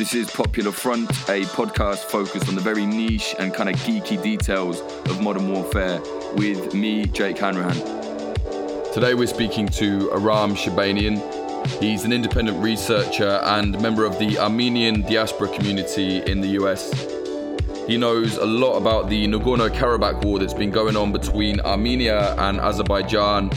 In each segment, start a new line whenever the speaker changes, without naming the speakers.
This is Popular Front, a podcast focused on the very niche and kind of geeky details of modern warfare with me, Jake Hanrahan. Today we're speaking to Aram Shabanian. He's an independent researcher and member of the Armenian diaspora community in the US. He knows a lot about the Nagorno Karabakh war that's been going on between Armenia and Azerbaijan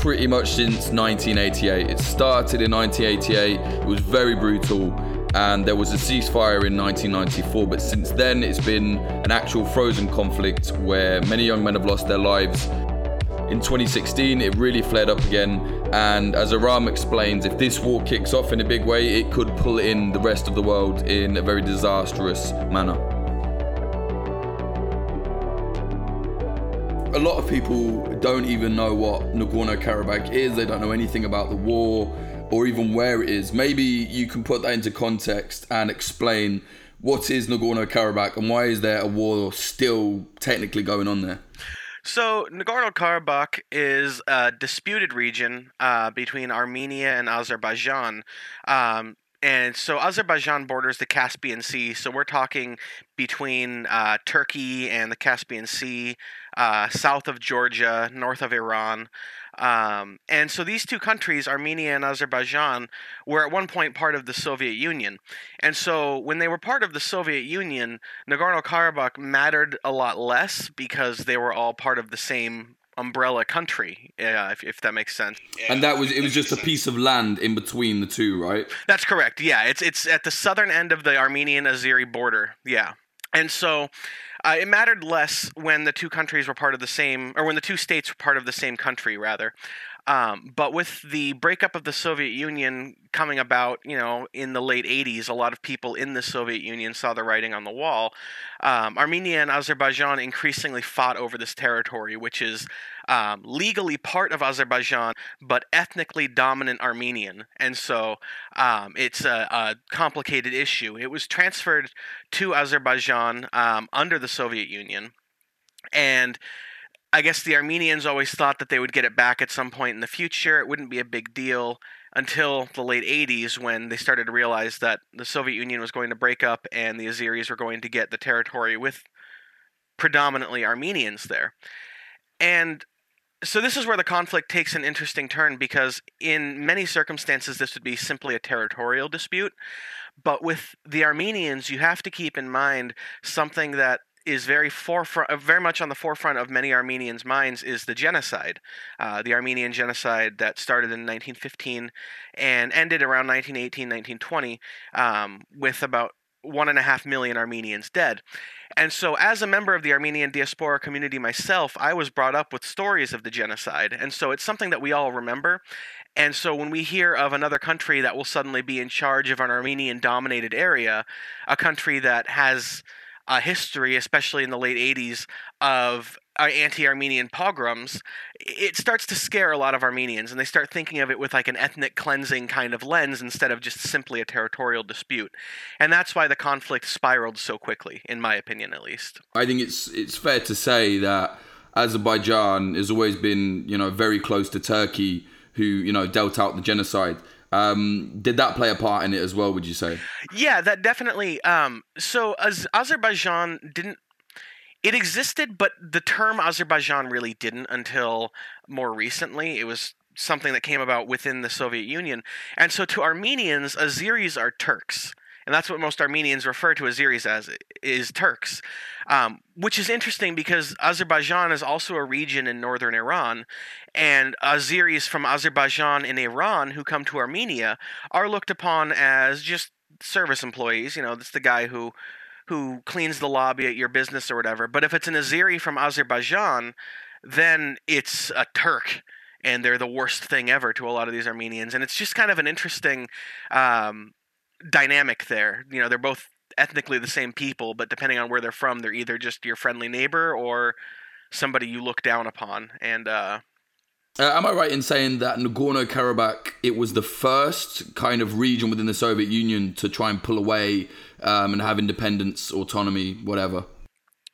pretty much since 1988. It started in 1988, it was very brutal, and there was a ceasefire in 1994. But since then, it's been an actual frozen conflict where many young men have lost their lives. In 2016, it really flared up again, and as Aram explains, if this war kicks off in a big way, it could pull in the rest of the world in a very disastrous manner. a lot of people don't even know what Nagorno Karabakh is. They don't know anything about the war or even where it is. Maybe you can put that into context and explain what is Nagorno Karabakh and why is there a war still technically going on there?
So, Nagorno Karabakh is a disputed region uh, between Armenia and Azerbaijan. Um, and so Azerbaijan borders the Caspian Sea. So we're talking between uh, Turkey and the Caspian Sea, uh, south of Georgia, north of Iran. Um, and so these two countries, Armenia and Azerbaijan, were at one point part of the Soviet Union. And so when they were part of the Soviet Union, Nagorno Karabakh mattered a lot less because they were all part of the same umbrella country, yeah, if, if that makes sense.
And that was it was just a piece of land in between the two, right?
That's correct. Yeah, it's it's at the southern end of the Armenian Azeri border. Yeah. And so uh, it mattered less when the two countries were part of the same, or when the two states were part of the same country, rather. Um, but with the breakup of the Soviet Union coming about, you know, in the late 80s, a lot of people in the Soviet Union saw the writing on the wall. Um, Armenia and Azerbaijan increasingly fought over this territory, which is um, legally part of Azerbaijan, but ethnically dominant Armenian. And so um, it's a, a, complicated issue. It was transferred to Azerbaijan um, under the Soviet Union. And I guess the Armenians always thought that they would get it back at some point in the future. It wouldn't be a big deal until the late 80s when they started to realize that the Soviet Union was going to break up and the Azeris were going to get the territory with predominantly Armenians there. And so this is where the conflict takes an interesting turn because in many circumstances this would be simply a territorial dispute but with the Armenians you have to keep in mind something that is very forefront, uh, very much on the forefront of many Armenians' minds is the genocide, uh, the Armenian genocide that started in 1915 and ended around 1918, 1920, um, with about one and a half million Armenians dead. And so, as a member of the Armenian diaspora community myself, I was brought up with stories of the genocide. And so, it's something that we all remember. And so, when we hear of another country that will suddenly be in charge of an Armenian dominated area, a country that has uh, history, especially in the late 80s, of uh, anti-Armenian pogroms, it starts to scare a lot of Armenians, and they start thinking of it with like an ethnic cleansing kind of lens instead of just simply a territorial dispute, and that's why the conflict spiraled so quickly, in my opinion, at least.
I think it's it's fair to say that Azerbaijan has always been, you know, very close to Turkey, who you know dealt out the genocide. Um, did that play a part in it as well? Would you say?
Yeah, that definitely. Um, so Azerbaijan didn't. It existed, but the term Azerbaijan really didn't until more recently. It was something that came about within the Soviet Union. And so to Armenians, Azeris are Turks and that's what most Armenians refer to Azeris as is Turks, um, which is interesting because Azerbaijan is also a region in northern Iran, and Azeris from Azerbaijan and Iran who come to Armenia are looked upon as just service employees. You know, that's the guy who who cleans the lobby at your business or whatever. But if it's an Azeri from Azerbaijan, then it's a Turk and they're the worst thing ever to a lot of these Armenians. And it's just kind of an interesting um, dynamic there. You know, they're both ethnically the same people, but depending on where they're from, they're either just your friendly neighbor or somebody you look down upon. And uh,
uh, am I right in saying that Nagorno Karabakh it was the first kind of region within the Soviet Union to try and pull away um, and have independence, autonomy, whatever?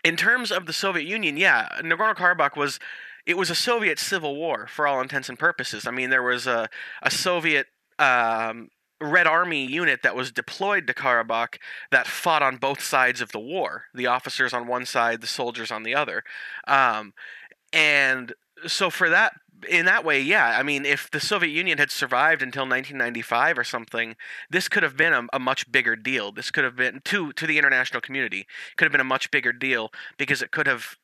In terms of the Soviet Union, yeah, Nagorno Karabakh was it was a Soviet civil war for all intents and purposes. I mean, there was a a Soviet um, Red Army unit that was deployed to Karabakh that fought on both sides of the war. The officers on one side, the soldiers on the other. Um, and so for that in that way, yeah. I mean, if the Soviet Union had survived until 1995 or something, this could have been a, a, much bigger deal. This could have been to to the international community could have been a much bigger deal because it could have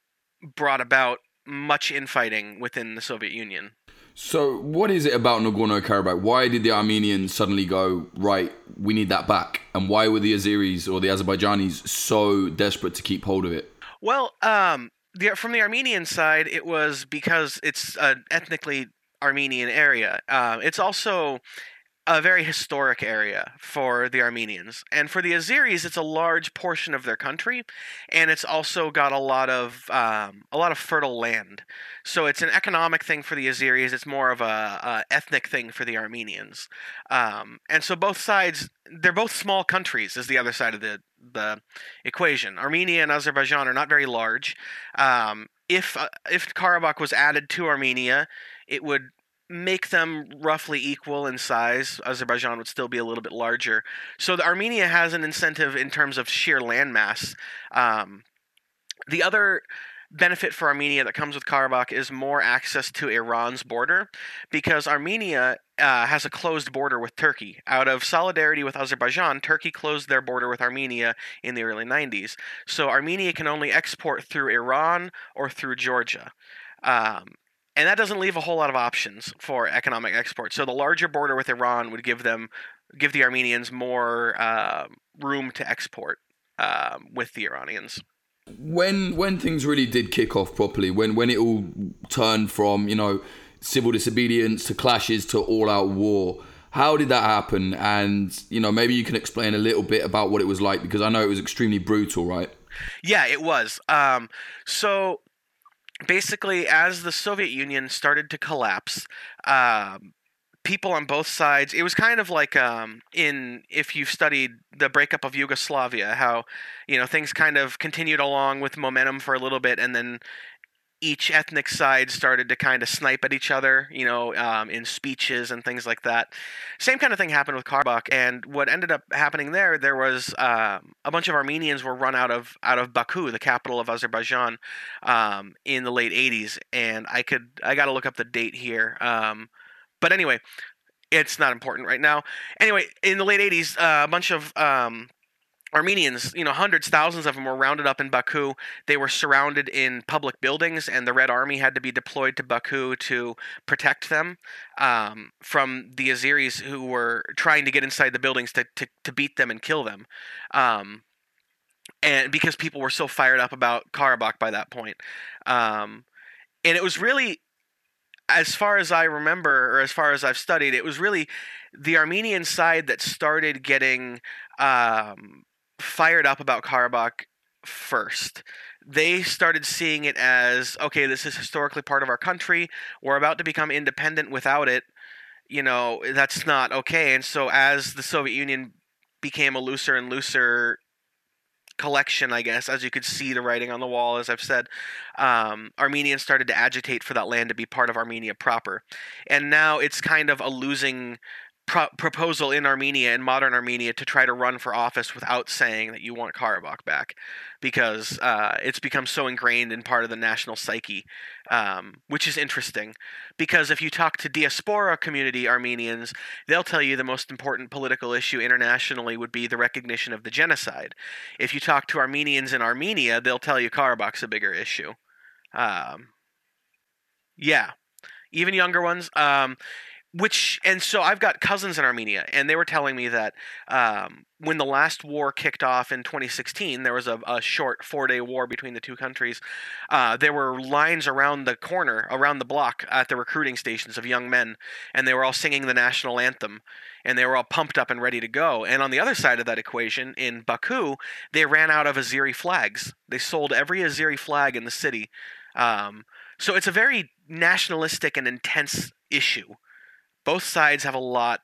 brought about much infighting within the Soviet Union.
So, what is it about Nagorno Karabakh? Why did the Armenians suddenly go right? We need that back, and why were the Azeris or the Azerbaijanis so desperate to keep hold of it?
Well, um, the, from the Armenian side, it was because it's an ethnically Armenian area. Uh, it's also a very historic area for the Armenians. And for the Azeris, it's a large portion of their country, and it's also got a lot of um, a lot of fertile land. So it's an economic thing for the Azeris. It's more of a, a ethnic thing for the Armenians. Um, and so both sides, they're both small countries. Is the other side of the the equation. Armenia and Azerbaijan are not very large. Um, if uh, if Karabakh was added to Armenia, it would make them roughly equal in size. Azerbaijan would still be a little bit larger. So Armenia has an incentive in terms of sheer landmass. Um, the other benefit for Armenia that comes with Karabakh is more access to Iran's border because Armenia uh, has a closed border with Turkey. Out of solidarity with Azerbaijan, Turkey closed their border with Armenia in the early 90s. So Armenia can only export through Iran or through Georgia. Um, and that doesn't leave a whole lot of options for economic export. So the larger border with Iran would give them give the Armenians more uh, room to export uh, with the Iranians.
When when things really did kick off properly, when when it all turned from you know civil disobedience to clashes to all out war. How did that happen? And you know, maybe you can explain a little bit about what it was like because I know it was extremely brutal, right?
Yeah, it was. Um, so basically, as the Soviet Union started to collapse, um, people on both sides, it was kind of like um, in if you've studied the breakup of Yugoslavia, how you know things kind of continued along with momentum for a little bit, and then each ethnic side started to kind of snipe at each other, you know, um, in speeches and things like that. Same kind of thing happened with Karabakh, and what ended up happening there, there was uh, a bunch of Armenians were run out of out of Baku, the capital of Azerbaijan, um, in the late '80s, and I could I got to look up the date here, um, but anyway. It's not important right now. Anyway, in the late '80s, uh, a bunch of um, Armenians, you know, hundreds, thousands of them were rounded up in Baku. They were surrounded in public buildings, and the Red Army had to be deployed to Baku to protect them um, from the Azeris who were trying to get inside the buildings to, to, to beat them and kill them. Um, and because people were so fired up about Karabakh by that point. Um, and it was really, as far as I remember, or as far as I've studied, it was really the Armenian side that started getting um, fired up about Karabakh first. They started seeing it as okay, this is historically part of our country. We're about to become independent without it. You know, that's not okay. And so, as the Soviet Union became a looser and looser collection, I guess, as you could see the writing on the wall, as I've said, um, Armenians started to agitate for that land to be part of Armenia proper. And now it's kind of a losing pro- proposal in Armenia, in modern Armenia, to try to run for office without saying that you want Karabakh back, because uh, it's become so ingrained in part of the national psyche, um, which is interesting. Because if you talk to diaspora community Armenians, they'll tell you the most important political issue internationally would be the recognition of the genocide. If you talk to Armenians in Armenia, they'll tell you Karabakh's a bigger issue. Um, yeah, even younger ones. Um, which and so I've got cousins in Armenia, and they were telling me that um, when the last war kicked off in 2016, there was a, a short four-day war between the two countries. Uh, there were lines around the corner, around the block, at the recruiting stations of young men, and they were all singing the national anthem, and they were all pumped up and ready to go. And on the other side of that equation, in Baku, they ran out of Azeri flags. They sold every Azeri flag in the city. Um, so it's a very nationalistic and intense issue both sides have a lot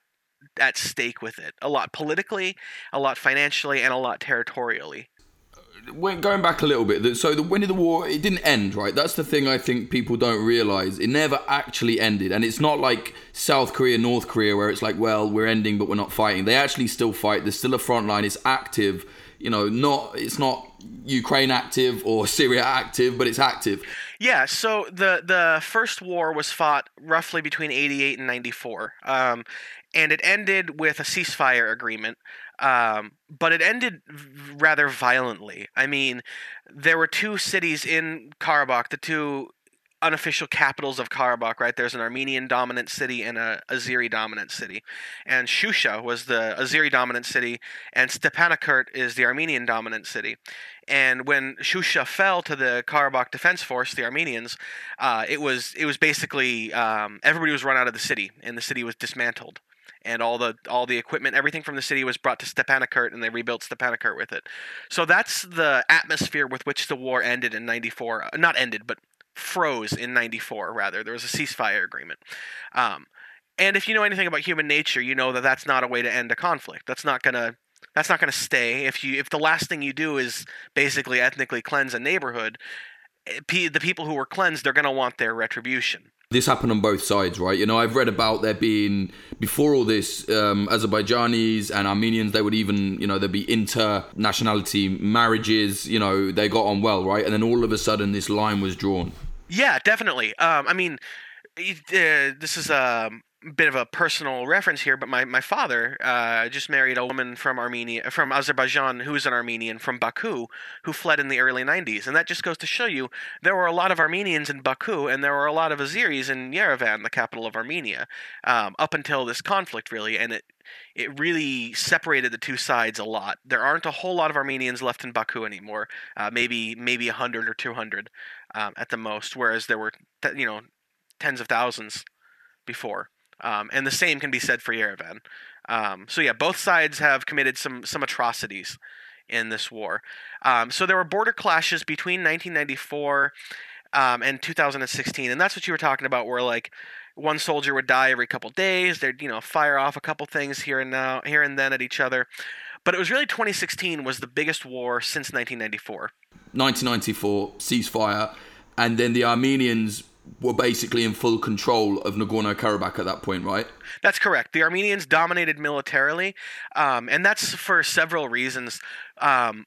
at stake with it a lot politically, a lot financially, and a lot territorially.
when going back a little bit, so the, when did the war? It didn't end, right? That's the thing I think people don't realize. It never actually ended, and it's not like South Korea, North Korea, where it's like, well, we're ending, but we're not fighting. They actually still fight. There's still a front line. It's active. You know, not it's not Ukraine active or Syria active, but it's active.
Yeah, so the the first war was fought roughly between 88 and 94. Um, and it ended with a ceasefire agreement. Um, but it ended rather violently. I mean, there were two cities in Karabakh, the two unofficial capitals of Karabakh, right? There's an Armenian dominant city and a Azeri dominant city. And Shusha was the Azeri dominant city, and Stepanakert is the Armenian dominant city. And when Shusha fell to the Karabakh Defense Force, the Armenians, uh, it was it was basically um, everybody was run out of the city, and the city was dismantled and all the all the equipment, everything from the city was brought to Stepanakert, and they rebuilt Stepanakert with it. So that's the atmosphere with which the war ended in '94. Uh, not ended, but froze in 94 rather there was a ceasefire agreement um, and if you know anything about human nature you know that that's not a way to end a conflict that's not going to that's not going to stay if you if the last thing you do is basically ethnically cleanse a neighborhood eh, the people who were cleansed they're going to want their retribution
this happened on both sides, right? You know, I've read about there being before all this, um, Azerbaijanis and Armenians. They would even, you know, there'd be inter-nationality marriages. You know, they got on well, right? And then all of a sudden, this line was drawn.
Yeah, definitely. Um, I mean, uh, this is a bit of a personal reference here, but my, my father uh, just married a woman from Armenia, from Azerbaijan, who is an Armenian from Baku, who fled in the early 90s. And that just goes to show you there were a lot of Armenians in Baku, and there were a lot of Azeris in Yerevan, the capital of Armenia, um, up until this conflict, really. And it, it really separated the two sides a lot. There aren't a whole lot of Armenians left in Baku anymore, uh, maybe maybe 100 or 200 um, at the most, whereas there were you know tens of thousands before. Um, and the same can be said for Yerevan. Um, so yeah, both sides have committed some some atrocities in this war. Um, so there were border clashes between 1994 um, and 2016, and that's what you were talking about, where like one soldier would die every couple days. They'd you know fire off a couple things here and now, here and then at each other. But it was really 2016 was the biggest war since 1994.
1994 ceasefire, and then the Armenians were basically in full control of Nagorno Karabakh at that point, right?
That's correct. The Armenians dominated militarily, um, and that's for several reasons. Um,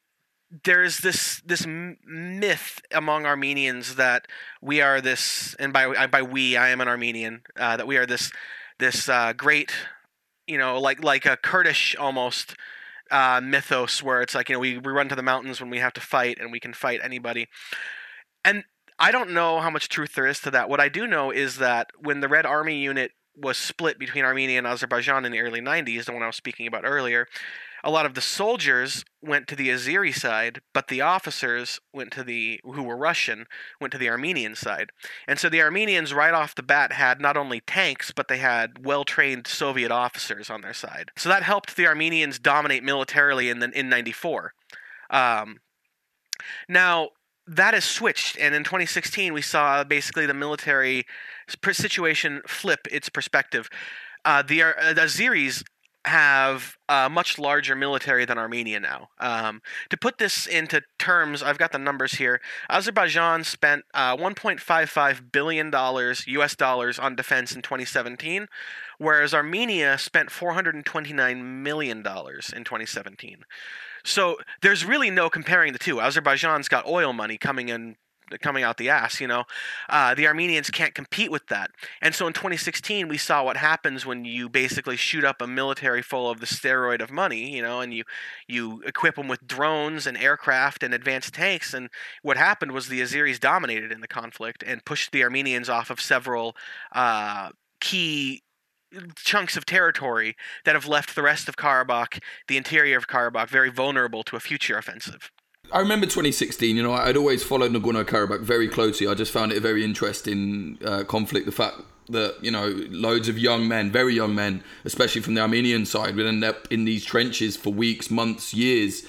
there's this this myth among Armenians that we are this, and by by we, I am an Armenian, uh, that we are this this uh, great, you know, like like a Kurdish almost uh, mythos where it's like you know we, we run to the mountains when we have to fight and we can fight anybody. And i don't know how much truth there is to that. What i do know is that when the red army unit was split between armenia and azerbaijan in the early 90s the one i was speaking about earlier a lot of the soldiers went to the Azeri side, but the officers went to the who were Russian went to the Armenian side. And so the Armenians right off the bat had not only tanks, but they had well-trained Soviet officers on their side. So that helped the Armenians dominate militarily in the, in 94. Um, now that has switched, and in 2016 we saw basically the military situation flip its perspective. Uh, the, uh, the Azeris have a much larger military than Armenia now. Um, to put this into terms, I've got the numbers here. Azerbaijan spent uh, 1.55 billion dollars U.S. dollars on defense in 2017, whereas Armenia spent 429 million dollars in 2017. So there's really no comparing the two. Azerbaijan's got oil money coming in coming out the ass, you know. Uh, the Armenians can't compete with that. And so in 2016, we saw what happens when you basically shoot up a military full of the steroid of money, you know, and you you equip them with drones and aircraft and advanced tanks. And what happened was the Azeris dominated in the conflict and pushed the Armenians off of several uh, key chunks of territory that have left the rest of Karabakh, the interior of Karabakh, very vulnerable to a future offensive.
I remember 2016. You know, I'd always followed Nagorno Karabakh very closely. I just found it a very interesting uh, conflict. The fact that you know loads of young men, very young men, especially from the Armenian side, would end up in these trenches for weeks, months, years,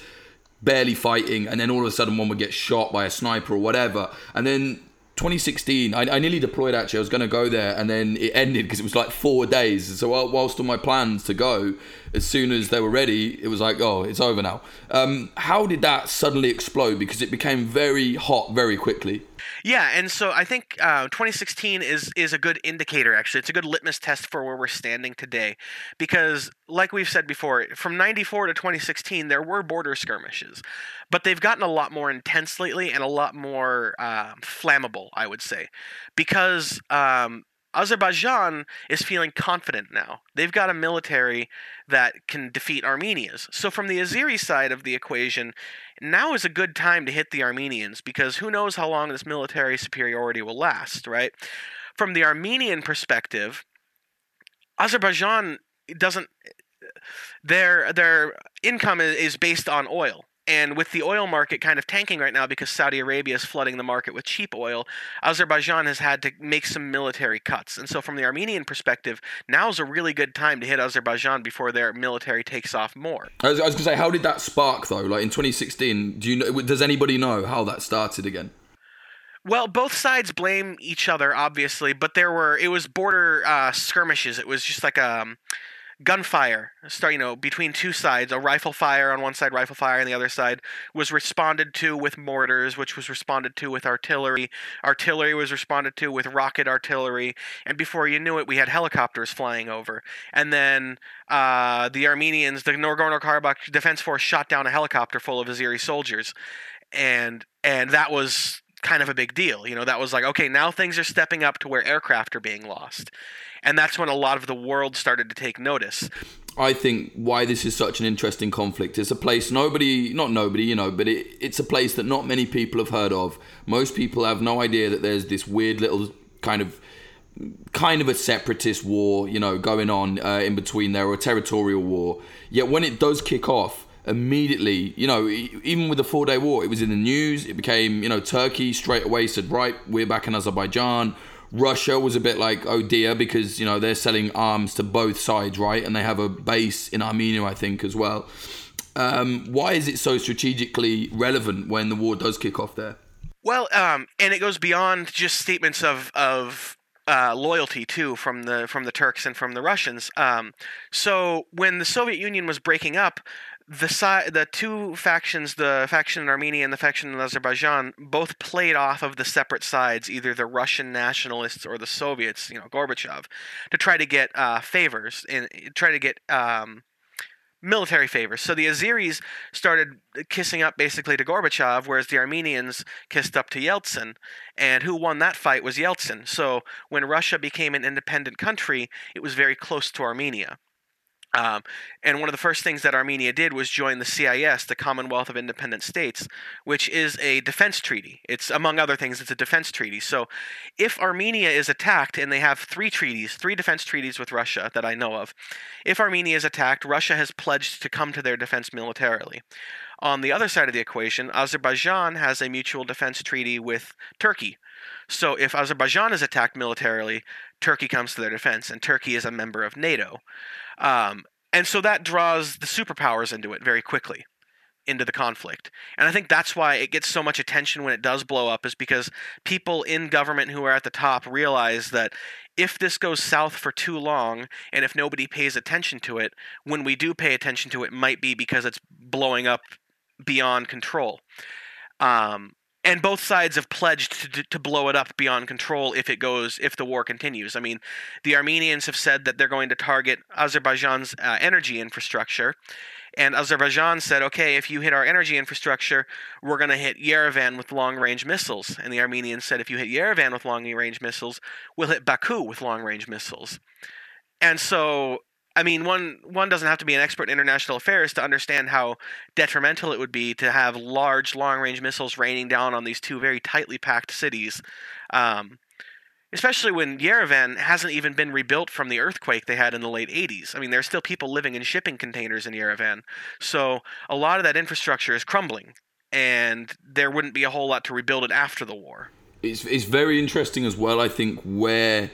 barely fighting, and then all of a sudden one would get shot by a sniper or whatever, and then 2016, I, I, nearly deployed actually. I was going to go there and then it ended because it was like four days. So whilst on my plans to go, as soon as they were ready, it was like, oh, it's over now. Um, how did that suddenly explode? Because it became very hot very quickly.
Yeah, and so I think uh, 2016 is is a good indicator. Actually, it's a good litmus test for where we're standing today, because like we've said before, from 94 to 2016, there were border skirmishes, but they've gotten a lot more intense lately and a lot more uh, flammable, I would say, because um, Azerbaijan is feeling confident now. They've got a military that can defeat Armenia's. So, from the Azeri side of the equation, now is a good time to hit the Armenians because who knows how long this military superiority will last, right? From the Armenian perspective, Azerbaijan doesn't their their income is based on oil and with the oil market kind of tanking right now because Saudi Arabia is flooding the market with cheap oil, Azerbaijan has had to make some military cuts. And so, from the Armenian perspective, now is a really good time to hit Azerbaijan before their military takes off more.
I was, was going to say, how did that spark though? Like in 2016, do you know? Does anybody know how that started again?
Well, both sides blame each other, obviously, but there were it was border uh, skirmishes. It was just like a um, gunfire start you know between two sides a rifle fire on one side rifle fire on the other side was responded to with mortars which was responded to with artillery. Artillery was responded to with rocket artillery. And before you knew it we had helicopters flying over. And then uh, the armenians the nagorno-karabakh defense force shot down a helicopter full of azeri soldiers. And and that was kind of a big deal you know that was like okay now things are stepping up to where aircraft are being lost and that's when a lot of the world started to take notice.
I think why this is such an interesting conflict. It's a place nobody, not nobody, you know, but it, it's a place that not many people have heard of. Most people have no idea that there's this weird little kind of kind of a separatist war, you know, going on uh, in between there, or a territorial war. Yet when it does kick off, immediately, you know, even with the four day war, it was in the news. It became, you know, Turkey straight away said, right, we're back in Azerbaijan. Russia was a bit like, oh dear, because you know they're selling arms to both sides, right? And they have a base in Armenia, I think, as well. Um, why is it so strategically relevant when the war does kick off there?
Well, um, and it goes beyond just statements of of uh, loyalty too from the from the Turks and from the Russians. Um, so when the Soviet Union was breaking up, the si- the two factions, the faction in Armenia and the faction in Azerbaijan, both played off of the separate sides, either the Russian nationalists or the Soviets, you know, Gorbachev, to try to get uh, favors and try to get um, military favors. So the Azeris started kissing up basically to Gorbachev, whereas the Armenians kissed up to Yeltsin. And who won that fight was Yeltsin. So when Russia became an independent country, it was very close to Armenia. Um, and one of the first things that Armenia did was join the CIS, the Commonwealth of Independent States, which is a defense treaty. It's, among other things, it's a defense treaty. So if Armenia is attacked, and they have three treaties, three defense treaties with Russia that I know of, if Armenia is attacked, Russia has pledged to come to their defense militarily. On the other side of the equation, Azerbaijan has a mutual defense treaty with Turkey. So if Azerbaijan is attacked militarily, Turkey comes to their defense, and Turkey is a member of NATO. Um, and so that draws the superpowers into it very quickly into the conflict. And I think that's why it gets so much attention when it does blow up is because people in government who are at the top realize that if this goes south for too long and if nobody pays attention to it, when we do pay attention to it, it might be because it's blowing up beyond control. Um, and both sides have pledged to, to blow it up beyond control if it goes if the war continues. I mean the armenians have said that they're going to target azerbaijan's uh, energy infrastructure. And azerbaijan said okay if you hit our energy infrastructure we're going to hit yerevan with long range missiles. And the armenians said if you hit yerevan with long range missiles we'll hit baku with long range missiles. And so I mean, one one doesn't have to be an expert in international affairs to understand how detrimental it would be to have large, long-range missiles raining down on these two very tightly packed cities, um, especially when Yerevan hasn't even been rebuilt from the earthquake they had in the late '80s. I mean, there's still people living in shipping containers in Yerevan, so a lot of that infrastructure is crumbling, and there wouldn't be a whole lot to rebuild it after the war.
It's it's very interesting as well. I think where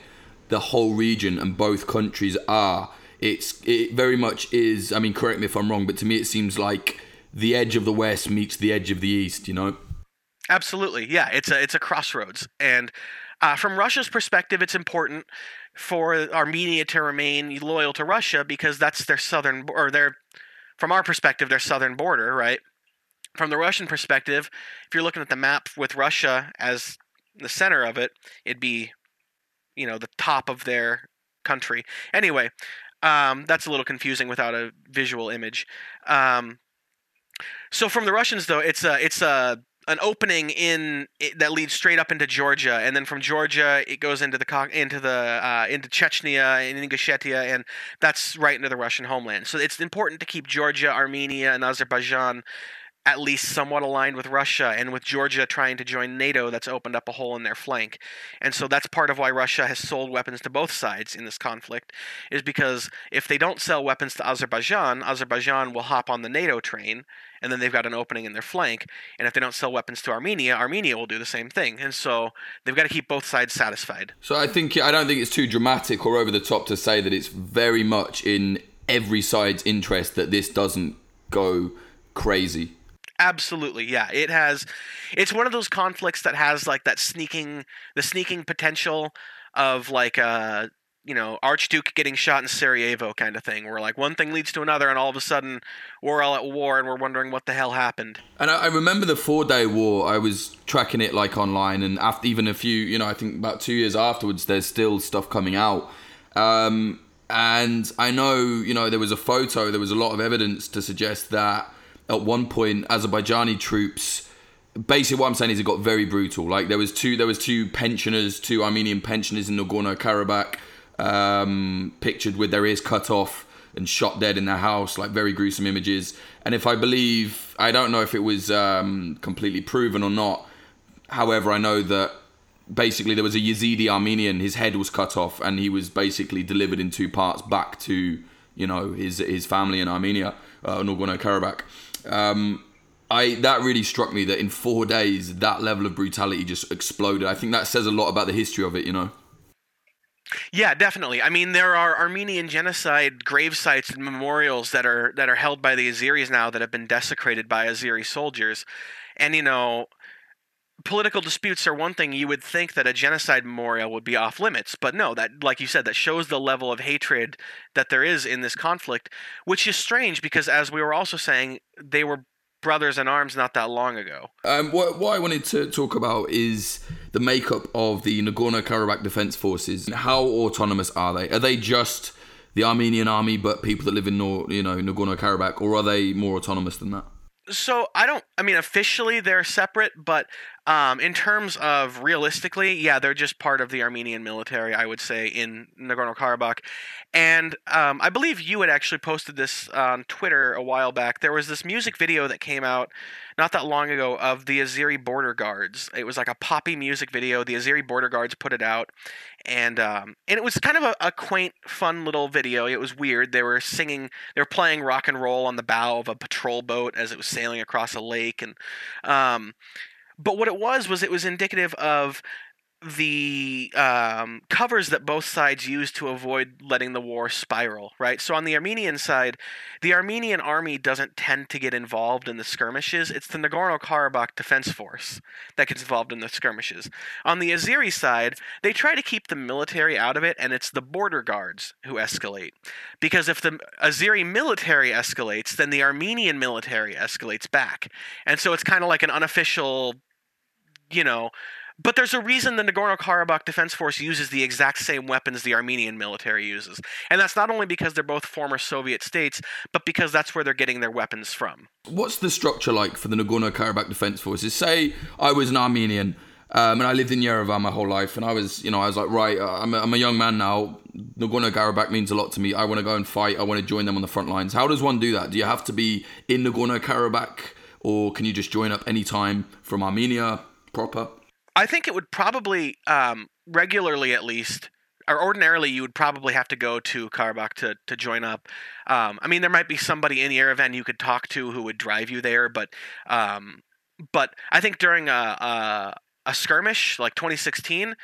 the whole region and both countries are it's it very much is. I mean, correct me if I'm wrong, but to me it seems like the edge of the west meets the edge of the east. You know.
Absolutely, yeah. It's a it's a crossroads, and uh, from Russia's perspective, it's important for Armenia to remain loyal to Russia because that's their southern or their, from our perspective, their southern border, right? From the Russian perspective, if you're looking at the map with Russia as the center of it, it'd be, you know, the top of their country. Anyway, um, that's a little confusing without a visual image. Um, so from the Russians, though, it's a it's a an opening in that leads straight up into Georgia, and then from Georgia it goes into the into the uh, into Chechnya and Ingushetia, and that's right into the Russian homeland. So it's important to keep Georgia, Armenia, and Azerbaijan at least somewhat aligned with Russia and with Georgia trying to join NATO, that's opened up a hole in their flank. And so that's part of why Russia has sold weapons to both sides in this conflict, is because if they don't sell weapons to Azerbaijan, Azerbaijan will hop on the NATO train, and then they've got an opening in their flank. And if they don't sell weapons to Armenia, Armenia will do the same thing. And so they've got to keep both sides satisfied.
So I think I don't think it's too dramatic or over the top to say that it's very much in every side's interest that this doesn't go crazy.
Absolutely, yeah. It has. It's one of those conflicts that has like that sneaking, the sneaking potential of like uh, you know Archduke getting shot in Sarajevo kind of thing, where like one thing leads to another, and all of a sudden we're all at war and we're wondering what the hell happened.
And I, remember the Four Day War. I was tracking it like online, and after even a few, you know, I think about two years afterwards, there's still stuff coming out. Um, and I know, you know, there was a photo, there was a lot of evidence to suggest that at one point Azerbaijani troops basically what I'm saying is it got very brutal. Like there was two there was two pensioners, two Armenian pensioners in Nagorno Karabakh, um, pictured with their ears cut off and shot dead in their house, like very gruesome images. And if I believe, I don't know if it was um, completely proven or not. However, I know that basically there was a Yazidi Armenian, his head was cut off, and he was basically delivered in two parts back to you know his his family in Armenia, uh, Nagorno Karabakh. Um, I that really struck me that in four days that level of brutality just exploded. I think that says a lot about the history of it, you know.
Yeah, definitely. I mean, there are Armenian genocide grave sites and memorials that are that are held by the Azeris now that have been desecrated by Azeri soldiers, and you know, political disputes are one thing. You would think that a genocide memorial would be off limits, but no. That, like you said, that shows the level of hatred that there is in this conflict, which is strange because, as we were also saying, they were brothers in arms not that long ago.
Um, what, what I wanted to talk about is the makeup of the Nagorno Karabakh Defense Forces. How autonomous are they? Are they just the Armenian army, but people that live in you know Nagorno Karabakh, or are they more autonomous than that?
So I don't. I mean, officially they're separate, but um, in terms of realistically, yeah, they're just part of the Armenian military. I would say in Nagorno Karabakh, and um, I believe you had actually posted this on Twitter a while back. There was this music video that came out not that long ago of the Azeri border guards. It was like a poppy music video. The Azeri border guards put it out, and um, and it was kind of a, a, quaint, fun little video. It was weird. They were singing, they were playing rock and roll on the bow of a patrol boat as it was sailing across a lake, and um, but what it was was it was indicative of the um, covers that both sides use to avoid letting the war spiral, right? So on the Armenian side, the Armenian army doesn't tend to get involved in the skirmishes. It's the Nagorno Karabakh Defense Force that gets involved in the skirmishes. On the Azeri side, they try to keep the military out of it, and it's the border guards who escalate. Because if the Azeri military escalates, then the Armenian military escalates back. And so it's kind of like an unofficial, you know, but there's a reason the Nagorno Karabakh Defense Force uses the exact same weapons the Armenian military uses. And that's not only because they're both former Soviet states, but because that's where they're getting their weapons from.
What's the structure like for the Nagorno Karabakh Defense Forces? Say I was an Armenian. Um, and I lived in Yerevan my whole life, and I was, you know, I was like, right, uh, I'm a, I'm a young man now. Nagorno Karabakh means a lot to me. I want to go and fight. I want to join them on the front lines. How does one do that? Do you have to be in Nagorno Karabakh, or can you just join up anytime from Armenia proper?
I think it would probably um, regularly, at least, or ordinarily, you would probably have to go to Karabakh to to join up. Um, I mean, there might be somebody in Yerevan you could talk to who would drive you there, but um, but I think during a, a a skirmish like 2016,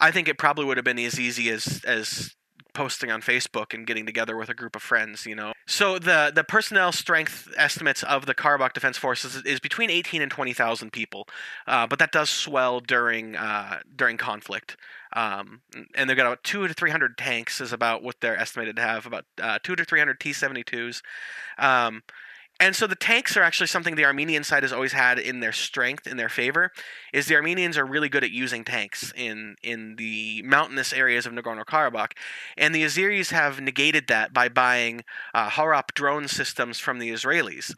I think it probably would have been as easy as as posting on Facebook and getting together with a group of friends, you know. So the the personnel strength estimates of the Karabakh Defense Forces is, between 18 and 20,000 people, uh, but that does swell during uh, during conflict. Um, and they've got about two to 300 tanks is about what they're estimated to have, about uh, two to 300 T-72s. Um, and so the tanks are actually something the Armenian side has always had in their strength, in their favor, is the Armenians are really good at using tanks in in the mountainous areas of Nagorno-Karabakh, and the Azeris have negated that by buying uh, Harop drone systems from the Israelis.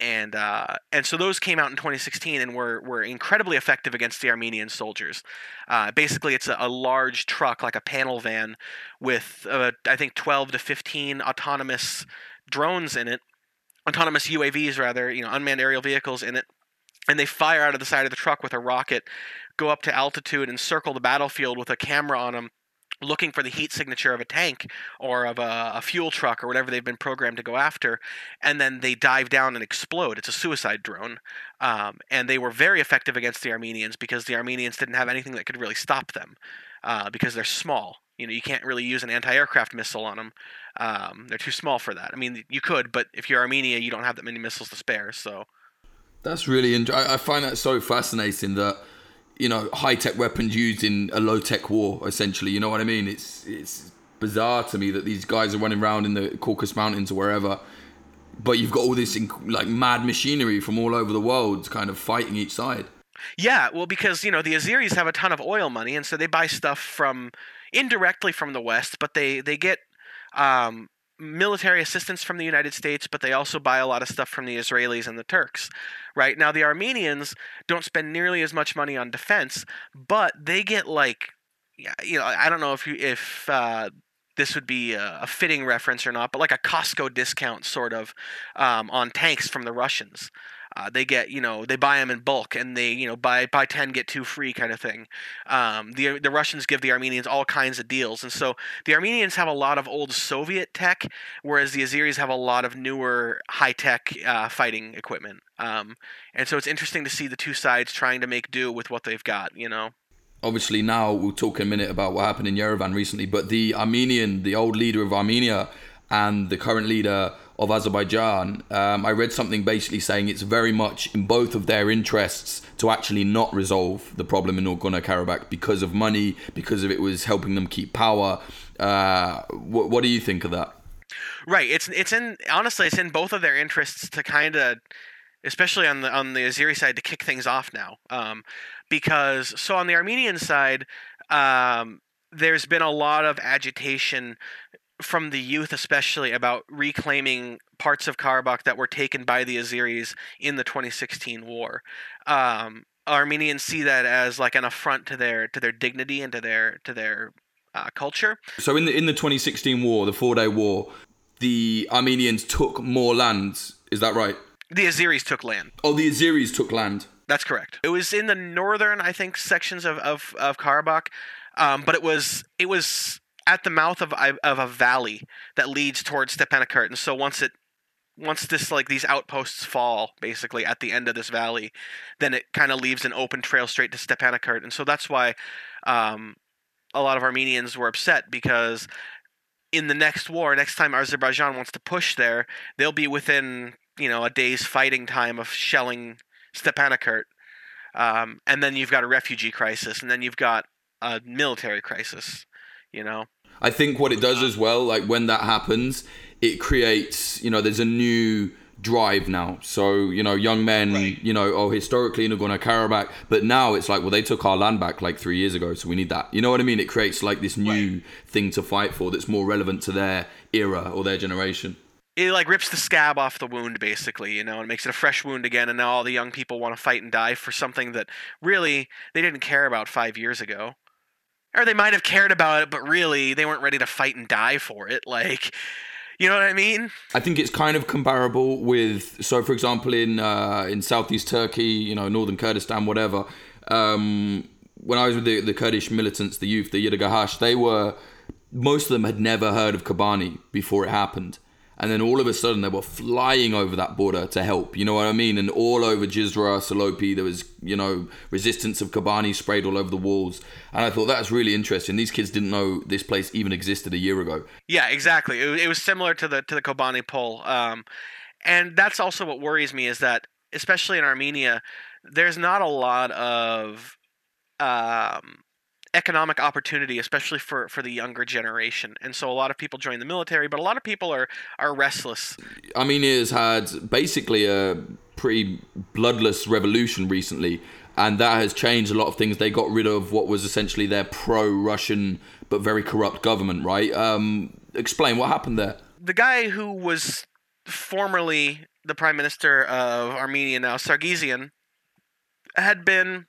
And uh, and so those came out in 2016 and were, were incredibly effective against the Armenian soldiers. Uh, basically, it's a, a, large truck like a panel van with uh, I think 12 to 15 autonomous drones in it autonomous UAVs rather, you know, unmanned aerial vehicles in it, and they fire out of the side of the truck with a rocket, go up to altitude and circle the battlefield with a camera on them looking for the heat signature of a tank or of a, a, fuel truck or whatever they've been programmed to go after, and then they dive down and explode. It's a suicide drone, um, and they were very effective against the Armenians because the Armenians didn't have anything that could really stop them uh, because they're small. You know, you can't really use an anti-aircraft missile on them. Um, they're too small for that. I mean, you could, but if you're Armenia, you don't have that many missiles to spare. So
that's really. Int- I find that so fascinating that you know high tech weapons used in a low tech war. Essentially, you know what I mean? It's it's bizarre to me that these guys are running around in the Caucasus Mountains or wherever, but you've got all this like mad machinery from all over the world, kind of fighting each side.
Yeah, well, because you know the Azeris have a ton of oil money, and so they buy stuff from indirectly from the West, but they they get um, military assistance from the United States, but they also buy a lot of stuff from the Israelis and the Turks. Right now, the Armenians don't spend nearly as much money on defense, but they get like, you know, I don't know if you if uh, this would be a, fitting reference or not, but like a Costco discount sort of um, on tanks from the Russians. Uh, they get you know they buy them in bulk and they you know buy buy 10 get 2 free kind of thing. Um, the the Russians give the Armenians all kinds of deals and so the Armenians have a lot of old Soviet tech whereas the Azeris have a lot of newer high tech uh, fighting equipment. Um, and so it's interesting to see the two sides trying to make do with what they've got you know?
Obviously now we'll talk in a minute about what happened in Yerevan recently but the Armenian the old leader of Armenia and the current leader of Azerbaijan, um, I read something basically saying it's very much in both of their interests to actually not resolve the problem in Nagorno Karabakh because of money, because of it was helping them keep power. Uh, what, what do you think of that?
Right. It's it's in honestly it's in both of their interests to kind of, especially on the on the Azeri side, to kick things off now, um, because so on the Armenian side. Um, there's been a lot of agitation from the youth, especially about reclaiming parts of Karabakh that were taken by the Azeris in the 2016 war. Um, Armenians see that as like an affront to their to their dignity and to their to their uh, culture.
So in the in the 2016 war, the four day war, the Armenians took more land. Is that right?
The Azeris took land.
Oh, the Azeris took land.
That's correct. It was in the northern, I think, sections of of, of Karabakh, um, but it was it was at the mouth of of a valley that leads towards Stepanakert, and so once it once this like these outposts fall basically at the end of this valley, then it kind of leaves an open trail straight to Stepanakert, and so that's why um, a lot of Armenians were upset because in the next war, next time Azerbaijan wants to push there, they'll be within you know a day's fighting time of shelling Stepanakert, um, and then you've got a refugee crisis, and then you've got a military crisis you know?
I think what it does as well like when that happens it creates you know there's a new drive now. So you know young men right. you know oh historically nagorno karabakh but now it's like well they took our land back like three years ago so we need that. You know what i mean? It creates like this new right. thing to fight for that's more relevant to their era or their generation.
It like rips the scab off the wound basically you know and makes it a fresh wound again and now all the young people want to fight and die for something that really they didn't care about five years ago or they might have cared about it, but really they weren't ready to fight and die for it. Like, you know what I mean?
I think it's kind of comparable with so, for example, in uh, in southeast Turkey, you know, northern Kurdistan, whatever. Um, when I was with the, the Kurdish militants, the youth, the Yirgach, they were most of them had never heard of Kobani before it happened and then all of a sudden they were flying over that border to help. You know what I mean? And all over Cizre, Silopi, there was you know resistance of Kobani sprayed all over the walls, and I thought that's really interesting. These kids didn't know this place even existed a year ago.
Yeah, exactly. It, was similar to the to the Kobani poll, um, and that's also what worries me is that especially in Armenia, there's not a lot of um, economic opportunity, especially for, for the younger generation. And so a lot of people join the military, but a lot of people are, are restless.
Armenia has had basically a pretty bloodless revolution recently, and that has changed a lot of things. They got rid of what was essentially their pro Russian but very corrupt government, right? Um, explain what happened there.
The guy who was formerly the prime minister of Armenia now, Sargsyan, had been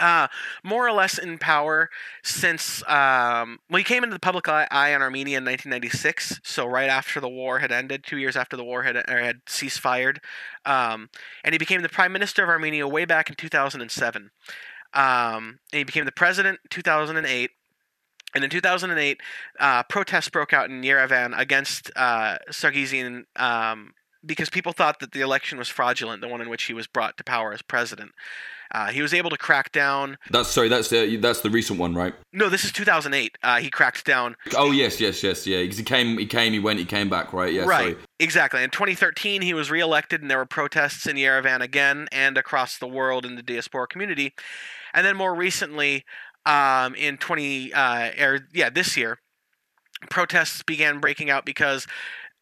uh, more or less in power since um, well, he came into the public eye, in Armenia in 1996. So right after the war had ended, two years after the war had had ceased um, and he became the prime minister of Armenia way back in 2007. Um, and he became the president in 2008. And in 2008, uh, protests broke out in Yerevan against uh, um, because people thought that the election was fraudulent, the one in which he was brought to power as president. Uh, he was able to crack down.
That's sorry. That's the that's the recent one, right?
No, this is 2008. Uh, he cracked down.
Oh yes, yes, yes, yeah. Because he came, he came, he went, he came back, right? Yeah,
right.
Sorry.
Exactly. In 2013, he was reelected, and there were protests in Yerevan again and across the world in the diaspora community. And then more recently, um, in 20, uh, er, yeah, this year, protests began breaking out because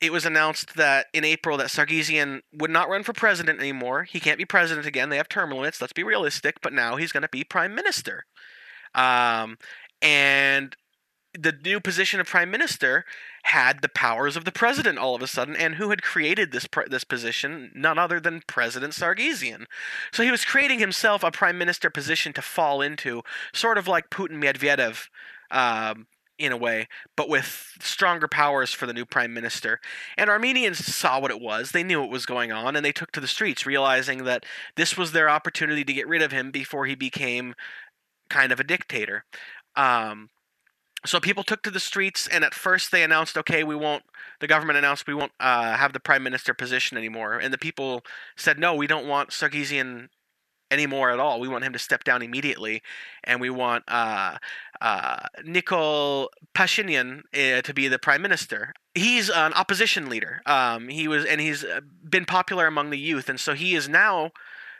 it was announced that in April that Sargsyan would not run for president anymore. He can't be president again. They have term limits. Let's be realistic. But now he's going to be prime minister. Um, and the new position of prime minister had the powers of the president all of a sudden, and who had created this this position? None other than President Sargsyan. So he was creating himself a prime minister position to fall into, sort of like Putin Medvedev um, in a way, but with stronger powers for the new prime minister. And Armenians saw what it was. They knew what was going on, and they took to the streets, realizing that this was their opportunity to get rid of him before he became kind of a dictator. Um, so people took to the streets, and at first they announced, okay, we won't, the government announced we won't uh, have the prime minister position anymore. And the people said, no, we don't want Sargsyan anymore at all. We want him to step down immediately, and we want uh, uh, Nikol Pashinyan uh, to be the prime minister. He's an opposition leader. Um, he was, and he's been popular among the youth, and so he is now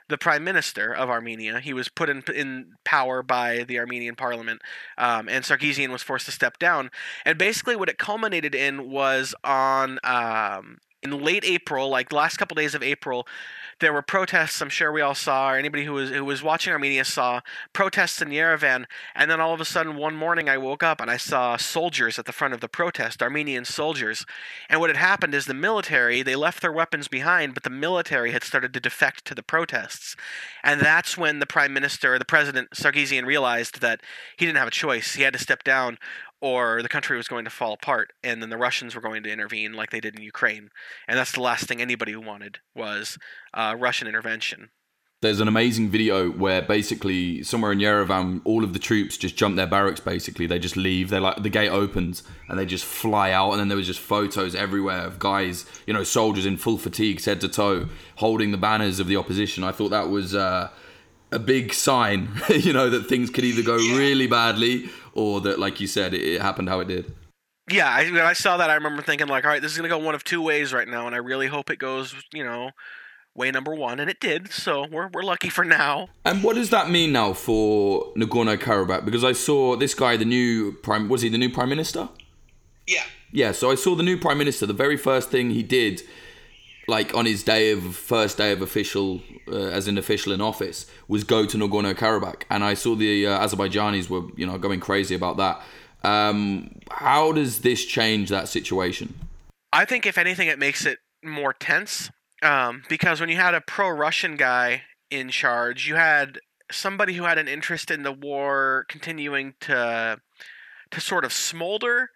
the prime minister of Armenia. He was put in in power by the Armenian parliament, um, and Sargsyan was forced to step down. And basically, what it culminated in was on um, in late April, like the last couple days of April, there were protests. I'm sure we all saw, or anybody who was who was watching Armenia saw protests in Yerevan. And then all of a sudden, one morning, I woke up and I saw soldiers at the front of the protest, Armenian soldiers. And what had happened is the military they left their weapons behind, but the military had started to defect to the protests. And that's when the prime minister, the president Sargsyan, realized that he didn't have a choice. He had to step down or the country was going to fall apart and then the Russians were going to intervene like they did in Ukraine. And that's the last thing anybody wanted was uh, Russian intervention.
There's an amazing video where basically somewhere in Yerevan, all of the troops just jump their barracks. Basically, they just leave. They like the gate opens and they just fly out. And then there was just photos everywhere of guys, you know, soldiers in full fatigues, head to toe, holding the banners of the opposition. I thought that was uh, a big sign, you know, that things could either go really badly or that, like you said, it, it happened how it did.
Yeah, I, when I saw that, I remember thinking like, all right, this is gonna go one of two ways right now, and I really hope it goes, you know, way number one, and it did. So we're we're lucky for now.
And what does that mean now for Nagorno Karabakh? Because I saw this guy, the new prime, was he the new prime minister?
Yeah.
Yeah. So I saw the new prime minister. The very first thing he did like on his day of first day of official uh, as an official in office was go to Nagorno Karabakh, and I saw the uh, Azerbaijanis were you know going crazy about that. Um, how does this change that situation?
I think if anything, it makes it more tense um, because when you had a pro-Russian guy in charge, you had somebody who had an interest in the war continuing to to sort of smolder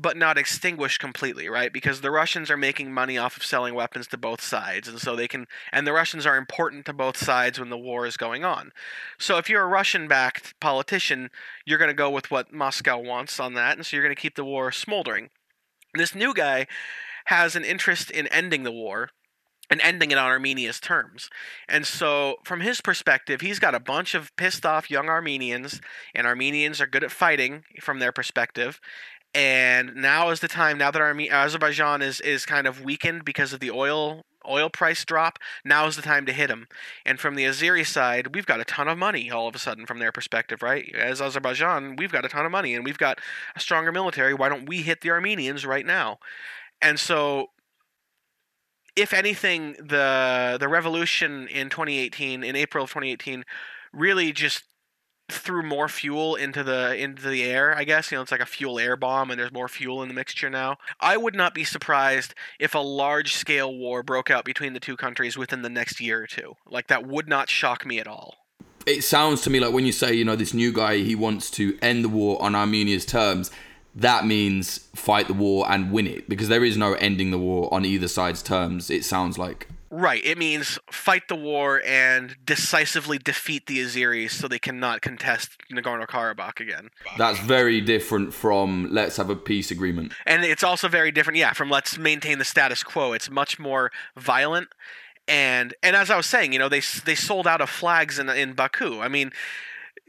but not extinguished completely, right? Because the Russians are making money off of selling weapons to both sides, and so they can, and the Russians are important to both sides when the war is going on. So if you're a Russian-backed politician, you're going to go with what Moscow wants on that, and so you're going to keep the war smoldering. This new guy has an interest in ending the war and ending it on Armenia's terms. And so, from his perspective, he's got a bunch of pissed off young Armenians, and Armenians are good at fighting from their perspective. And now is the time. Now that Arme- Azerbaijan is is kind of weakened because of the oil oil price drop, now is the time to hit them. And from the Azeri side, we've got a ton of money all of a sudden from their perspective, right? As Azerbaijan, we've got a ton of money and we've got a stronger military. Why don't we hit the Armenians right now? And so if anything, the the revolution in 2018, in April of 2018, really just threw more fuel into the into the air. I guess you know it's like a fuel air bomb, and there's more fuel in the mixture now. I would not be surprised if a large scale war broke out between the two countries within the next year or two. Like that would not shock me at all.
It sounds to me like when you say you know this new guy he wants to end the war on Armenia's terms that means fight the war and win it because there is no ending the war on either side's terms it sounds like
right it means fight the war and decisively defeat the azeris so they cannot contest nagorno-karabakh again.
That's very different from let's have a peace agreement.
And it's also very different yeah from let's maintain the status quo. It's much more violent. And and as I was saying, you know, they they sold out of flags in in Baku. I mean,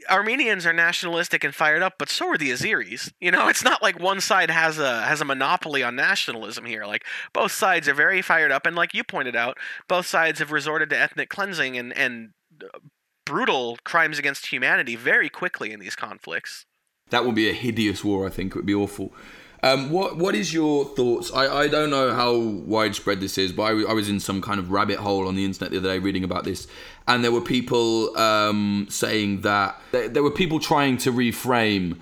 Armenians are nationalistic and fired up, but so are the Azeris. You know, it's not like one side has a has a monopoly on nationalism here. Like both sides are very fired up, and like you pointed out, both sides have resorted to ethnic cleansing and and uh, brutal crimes against humanity very quickly in these conflicts.
That would be a hideous war. I think it would be awful. Um, what what is your thoughts? I, I don't know how widespread this is, but I, I was in some kind of rabbit hole on the internet the other day reading about this, and there were people um, saying that there, there were people trying to reframe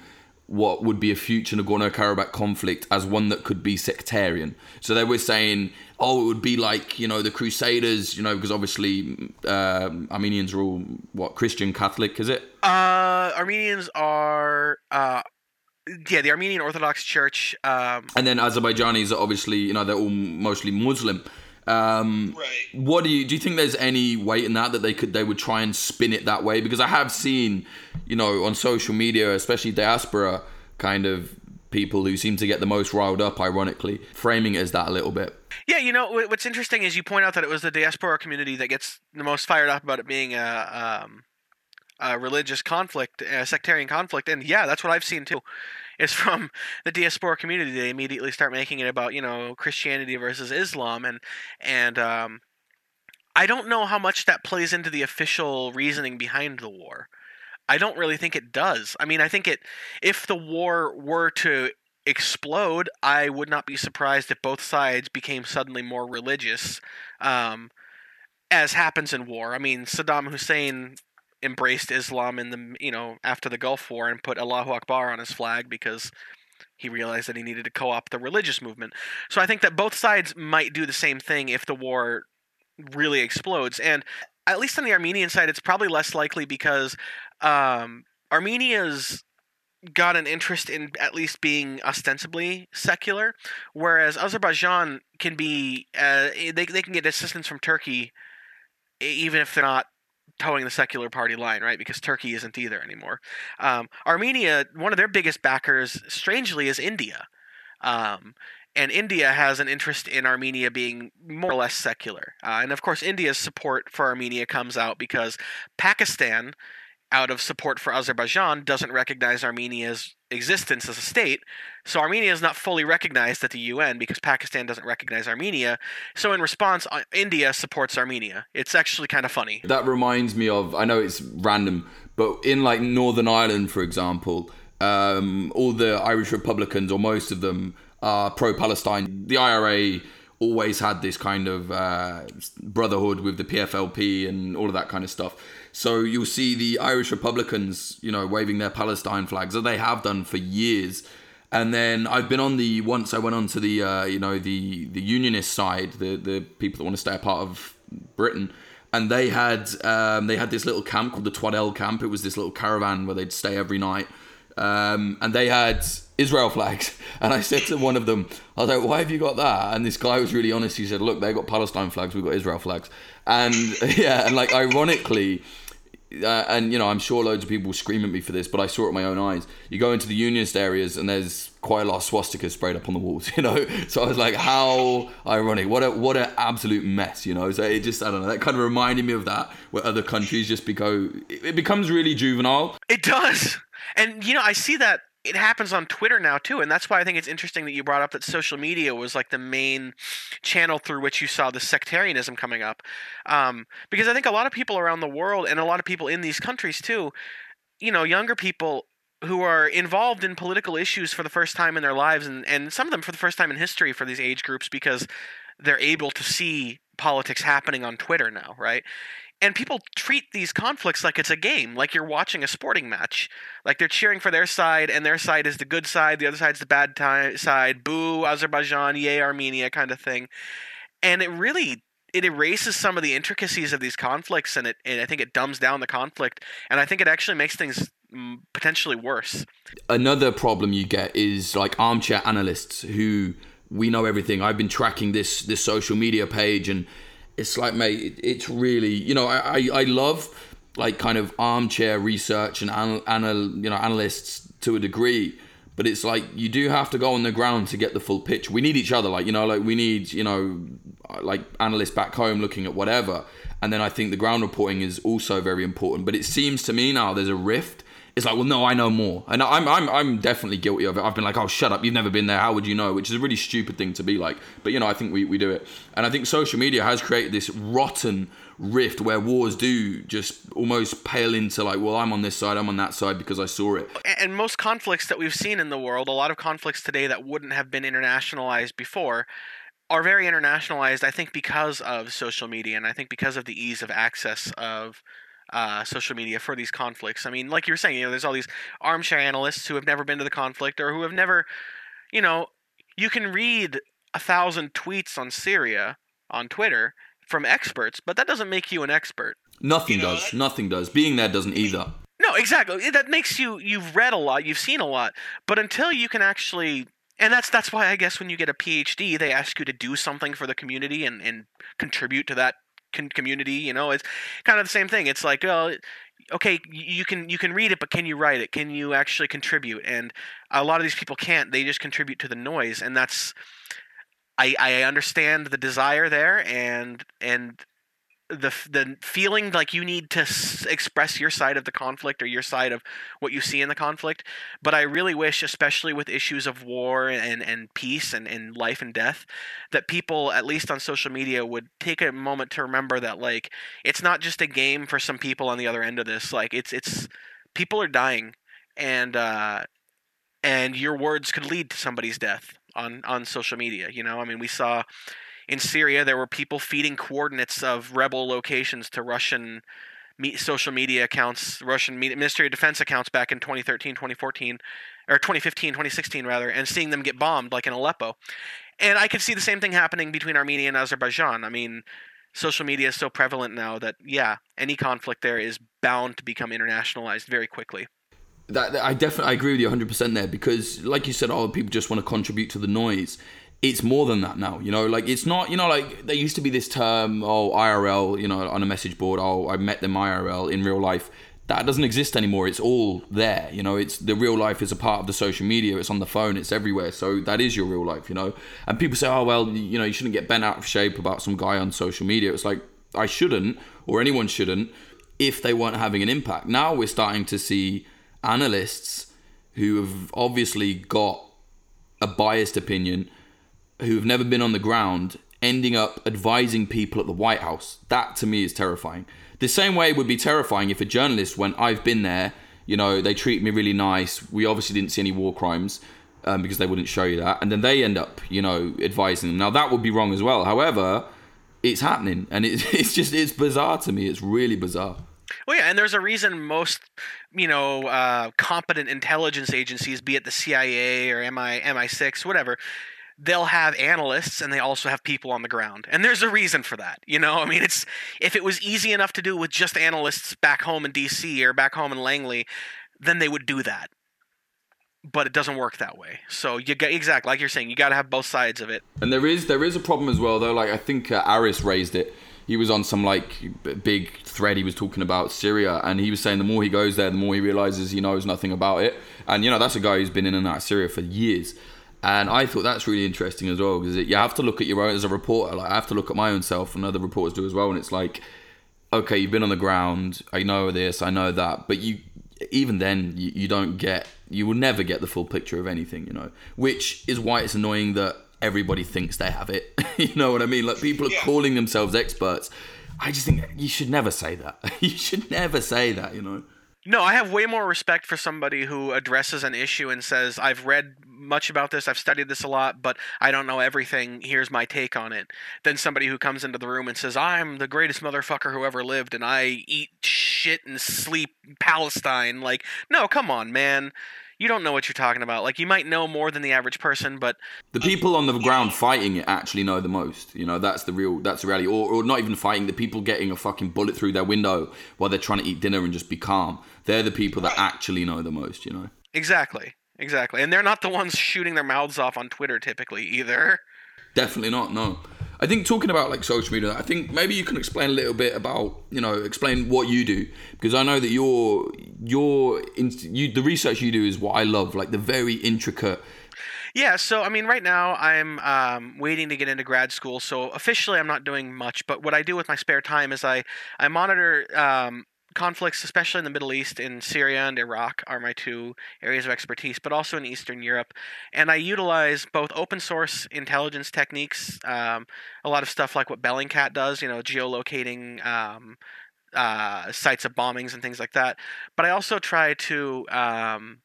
what would be a future Nagorno Karabakh conflict as one that could be sectarian. So they were saying, oh, it would be like, you know, the Crusaders, you know, because obviously uh, Armenians are all, what, Christian Catholic, is it?
Uh, Armenians are. Uh, yeah, the Armenian Orthodox Church. Um,
and then Azerbaijanis are obviously, you know, they're all mostly Muslim. Um, right. What do you do? You think there's any weight in that that they could they would try and spin it that way? Because I have seen, you know, on social media, especially diaspora kind of people who seem to get the most riled up, ironically, framing it as that a little bit.
Yeah, you know what's interesting is you point out that it was the diaspora community that gets the most fired up about it being a, um, a religious conflict, a sectarian conflict, and yeah, that's what I've seen too is from the diaspora community. They immediately start making it about you know Christianity versus Islam, and and um, I don't know how much that plays into the official reasoning behind the war. I don't really think it does. I mean, I think it if the war were to explode, I would not be surprised if both sides became suddenly more religious. Um, as happens in war. I mean, Saddam Hussein embraced Islam in the you know after the Gulf War and put Allahu Akbar on his flag because he realized that he needed to co-opt the religious movement. So I think that both sides might do the same thing if the war really explodes. And at least on the Armenian side, it's probably less likely because um, Armenia's got an interest in at least being ostensibly secular, whereas Azerbaijan can be uh, they they can get assistance from Turkey even if they're not toeing the secular party line, right? Because Turkey isn't either anymore. Um, Armenia, one of their biggest backers, strangely, is India. Um, and India has an interest in Armenia being more or less secular. Uh, and of course, India's support for Armenia comes out because Pakistan out of support for Azerbaijan, doesn't recognize Armenia's existence as a state. So Armenia is not fully recognized at the UN because Pakistan doesn't recognize Armenia. So in response, uh, India supports Armenia. It's actually kind of funny.
That reminds me of I know it's random, but in like Northern Ireland, for example, um, all the Irish Republicans or most of them are pro-Palestine. The IRA always had this kind of uh, brotherhood with the PFLP and all of that kind of stuff. So you'll see the Irish Republicans, you know, waving their Palestine flags, that they have done for years. And then I've been on the once I went on to the uh, you know the the unionist side, the the people that want to stay a part of Britain, and they had um, they had this little camp called the Twaddell camp. It was this little caravan where they'd stay every night, um, and they had Israel flags. And I said to one of them, I was like, "Why have you got that?" And this guy was really honest. He said, "Look, they got Palestine flags, we've got Israel flags." And yeah, and like ironically, uh, and you know, I'm sure loads of people scream at me for this, but I saw it with my own eyes. You go into the unionist areas, and there's quite a lot of swastikas sprayed up on the walls, you know. So I was like, how ironic! What a what an absolute mess, you know. So it just I don't know. That kind of reminded me of that, where other countries just become it becomes really juvenile.
It does, and you know, I see that it happens on Twitter now too, and that's why I think it's interesting that you brought up that social media was like the main channel through which you saw the sectarianism coming up, um, because I think a lot of people around the world and a lot of people in these countries too, you know, younger people who are involved in political issues for the first time in their lives, and and some of them for the first time in history for these age groups because they're able to see politics happening on Twitter now, right? And people treat these conflicts like it's a game like you're watching a sporting match. Like they're cheering for their side and their side is the good side the other side's the bad side boo azerbaijan yay armenia kind of thing. And it really it erases some of the intricacies of these conflicts and it and i think it dumbs down the conflict and i think it actually makes things mm, potentially worse.
Another problem you get is like armchair analysts who we know everything. I've been tracking this this social media page and it's like, mate, it's really, you know, I, I, I love like kind of armchair research and anal, anal, you know analysts to a degree, but it's like you do have to go on the ground to get the full pitch. We need each other, like you know, like we need you know, like analysts back home looking at whatever, and then I think the ground reporting is also very important. But it seems to me now there's a rift it's like, well, no, I know more, and I'm I'm I'm definitely guilty of it. I've been like, oh, shut up, you've never been there. How would you know? Which is a really stupid thing to be like. But you know, I think we we do it, and I think social media has created this rotten rift where wars do just almost pale into like, well, I'm on this side, I'm on that side because I saw it.
And most conflicts that we've seen in the world, a lot of conflicts today that wouldn't have been internationalized before are very internationalized, I think, because of social media and I think because of the ease of access of uh, social media for these conflicts. I mean, like you were saying, you know, there's all these armchair analysts who have never been to the conflict or who have never, you know, you can read a thousand tweets on Syria on Twitter from experts, but that doesn't make you an expert.
Nothing you know, does. Nothing does. Being there doesn't either.
No, exactly. That makes you you've read a lot, you've seen a lot, but until you can actually and that's that's why I guess when you get a PhD, they ask you to do something for the community and, and contribute to that community. You know, it's kind of the same thing. It's like, oh, okay, you can you can read it, but can you write it? Can you actually contribute? And a lot of these people can't. They just contribute to the noise, and that's. I, I understand the desire there, and and the the feeling like you need to s- express your side of the conflict or your side of what you see in the conflict. But i really wish especially with issues of war and and peace and, and life and death that people at least on social media would take a moment to remember that like it's not just a game for some people on the other end of this. Like it's it's people are dying and uh and your words could lead to somebody's death on on social media you know? I mean we saw in Syria, there were people feeding coordinates of rebel locations to Russian social media accounts, Russian Ministry of Defense accounts back in 2013, 2014, or 2015, 2016 rather, and seeing them get bombed like in Aleppo. And I could see the same thing happening between Armenia and Azerbaijan. I mean, social media is so prevalent now that yeah, any conflict there is bound to become internationalized very quickly.
That, that I definitely I agree with you 100% there because like you said, all people just want to contribute to the noise it's more than that now. You know, like it's not. You know, like there used to be this term, oh IRL. You know, on a message board, oh I met them IRL in real life. That doesn't exist anymore. It's all there. You know, it's the real life is a part of the social media. It's on the phone. It's everywhere. So that is your real life. You know, and people say, oh well, you know, you shouldn't get bent out of shape about some guy on social media. It's like I shouldn't, or anyone shouldn't, if they weren't having an impact. Now we're starting to see analysts who have obviously got a biased opinion who've never been on the ground ending up advising people at the White House. That to me is terrifying. The same way it would be terrifying if a journalist went, I've been there, you know, they treat me really nice. We obviously didn't see any war crimes um, because they wouldn't show you that. And then they end up, you know, advising them. Now that would be wrong as well. However, it's happening and it, it's just, it's bizarre to me. It's really bizarre.
Well, yeah, and there's a reason most, you know, uh, competent intelligence agencies, be it the CIA or MI, MI6, whatever, they'll have analysts and they also have people on the ground. And there's a reason for that. You know, I mean, it's if it was easy enough to do with just analysts back home in DC or back home in Langley, then they would do that. But it doesn't work that way. So you get exactly like you're saying, you got to have both sides of it.
And there is there is a problem as well though. Like I think uh, Aris raised it he was on some like big thread. He was talking about Syria, and he was saying the more he goes there, the more he realizes he knows nothing about it. And you know, that's a guy who's been in and out of Syria for years. And I thought that's really interesting as well because you have to look at your own as a reporter. Like I have to look at my own self, and other reporters do as well. And it's like, okay, you've been on the ground. I know this, I know that, but you even then you, you don't get you will never get the full picture of anything you know which is why it's annoying that everybody thinks they have it you know what i mean like people are yeah. calling themselves experts i just think you should never say that you should never say that you know
no, I have way more respect for somebody who addresses an issue and says, I've read much about this, I've studied this a lot, but I don't know everything. Here's my take on it. Than somebody who comes into the room and says, I'm the greatest motherfucker who ever lived and I eat shit and sleep Palestine. Like, no, come on, man you don't know what you're talking about. Like you might know more than the average person, but
the people on the ground fighting it actually know the most. You know, that's the real, that's the reality. Or, or not even fighting, the people getting a fucking bullet through their window while they're trying to eat dinner and just be calm. They're the people that actually know the most. You know.
Exactly. Exactly. And they're not the ones shooting their mouths off on Twitter typically either.
Definitely not. No. I think talking about like social media, I think maybe you can explain a little bit about you know explain what you do because I know that your your you the research you do is what I love, like the very intricate.
Yeah, so I mean, right now I'm um, waiting to get into grad school. So officially, I'm not doing much. But what I do with my spare time is I I monitor um, conflicts, especially in the Middle East, in Syria and Iraq, are my two areas of expertise, but also in Eastern Europe. And I utilize both open source intelligence techniques, um, a lot of stuff like what Bellingcat does, you know, geolocating. Um, uh, sites of bombings and things like that, but I also try to um,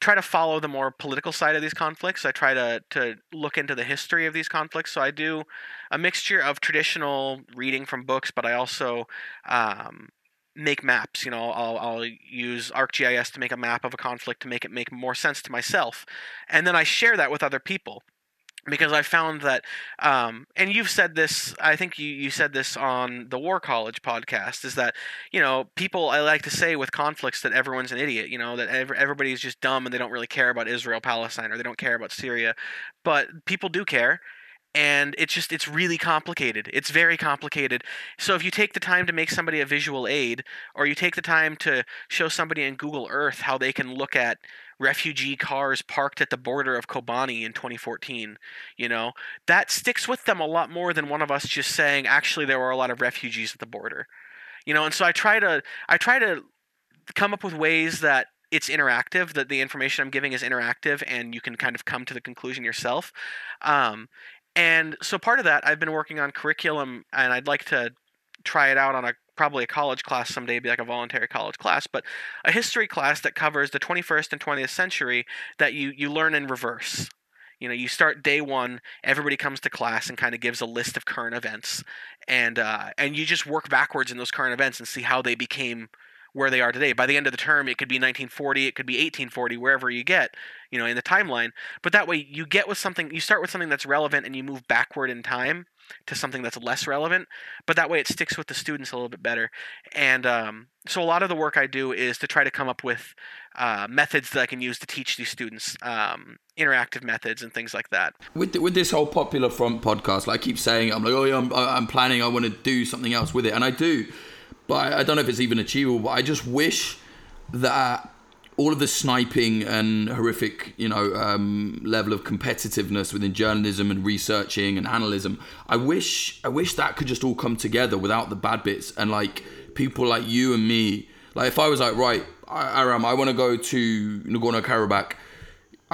try to follow the more political side of these conflicts. I try to to look into the history of these conflicts. So I do a mixture of traditional reading from books, but I also um, make maps. You know, I'll, I'll use ArcGIS to make a map of a conflict to make it make more sense to myself, and then I share that with other people because I found that, um, and you've said this, I think you, you said this on the War College podcast, is that, you know, people, I like to say with conflicts that everyone's an idiot, you know, that every, everybody's just dumb and they don't really care about Israel, Palestine, or they don't care about Syria. But people do care and it's just it's really complicated. It's very complicated. So if you take the time to make somebody a visual aid or you take the time to show somebody in google earth how they can look at refugee cars parked at the border of kobani in 2014 you know that sticks with them a lot more than one of us just saying actually there were a lot of refugees at the border. You know and so i try to i try to come up with ways that it's interactive that the information i'm giving is interactive and you can kind of come to the conclusion yourself. Um, and so part of that, I've been working on curriculum, and I'd like to try it out on a probably a college class someday, be like a voluntary college class, but a history class that covers the 21st and 20th century that you you learn in reverse. You know, you start day one, everybody comes to class and kind of gives a list of current events, and uh, and you just work backwards in those current events and see how they became where they are today. By the end of the term, it could be 1940, it could be 1840, wherever you get, you know, in the timeline. But that way, you get with something, you start with something that's relevant and you move backward in time to something that's less relevant. But that way, it sticks with the students a little bit better. And um, so, a lot of the work I do is to try to come up with uh, methods that I can use to teach these students, um, interactive methods and things like that.
With the, with this whole popular front podcast, like I keep saying, I'm like, oh yeah, I'm, I'm planning, I want to do something else with it, and I do but I, don't know if it's even achievable. But I just wish that all of the sniping and horrific, you know, um, level of competitiveness within journalism and researching and analysis. I wish, I wish that could just all come together without the bad bits and like people like you and me. Like if I was like, right, Aram, I want to go to Nagorno Karabakh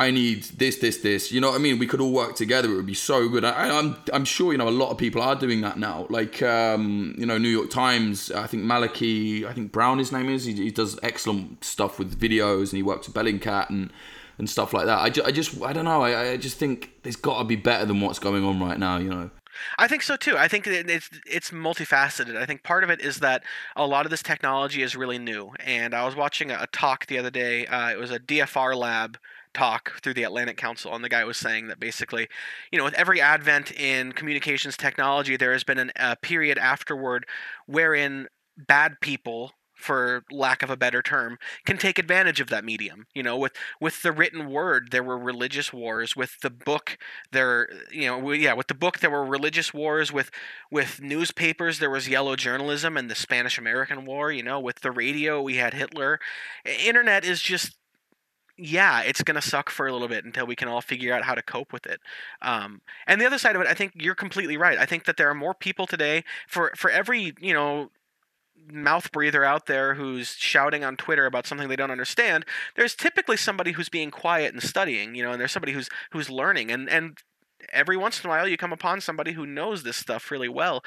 I need this, this, this. You know what I mean? We could all work together. It would be so good. I, am I'm, I'm sure you know a lot of people are doing that now. Like um, you know, New York Times. I think Malachy. I think Browne. His name is. He, he does excellent stuff with videos, and he works with Bellingcat and and stuff like that. I, ju- I just I don't know. I, I just think there's got to be better than what's going on right now. You know.
I think so too. I think it's it's multifaceted. I think part of it is that a lot of this technology is really new. And I was watching a, talk the other day. Uh, it was a DFR lab talk through the Atlantic Council, and the guy was saying that basically, you know, with every advent in communications technology, there has been an, a period afterward wherein bad people for lack of a better term, can take advantage of that medium. You know, with with the written word, there were religious wars. With the book, there, you know, yeah, with the book, there were religious wars. With with newspapers, there was yellow journalism and the Spanish American War. You know, with the radio, we had Hitler. Internet is just yeah, it's going to suck for a little bit until we can all figure out how to cope with it. Um, and the other side of it, I think you're completely right. I think that there are more people today for for every you know mouth breather out there who's shouting on Twitter about something they don't understand, there's typically somebody who's being quiet and studying, you know, and there's somebody who's who's learning and and every once in a while you come upon somebody who knows this stuff really well.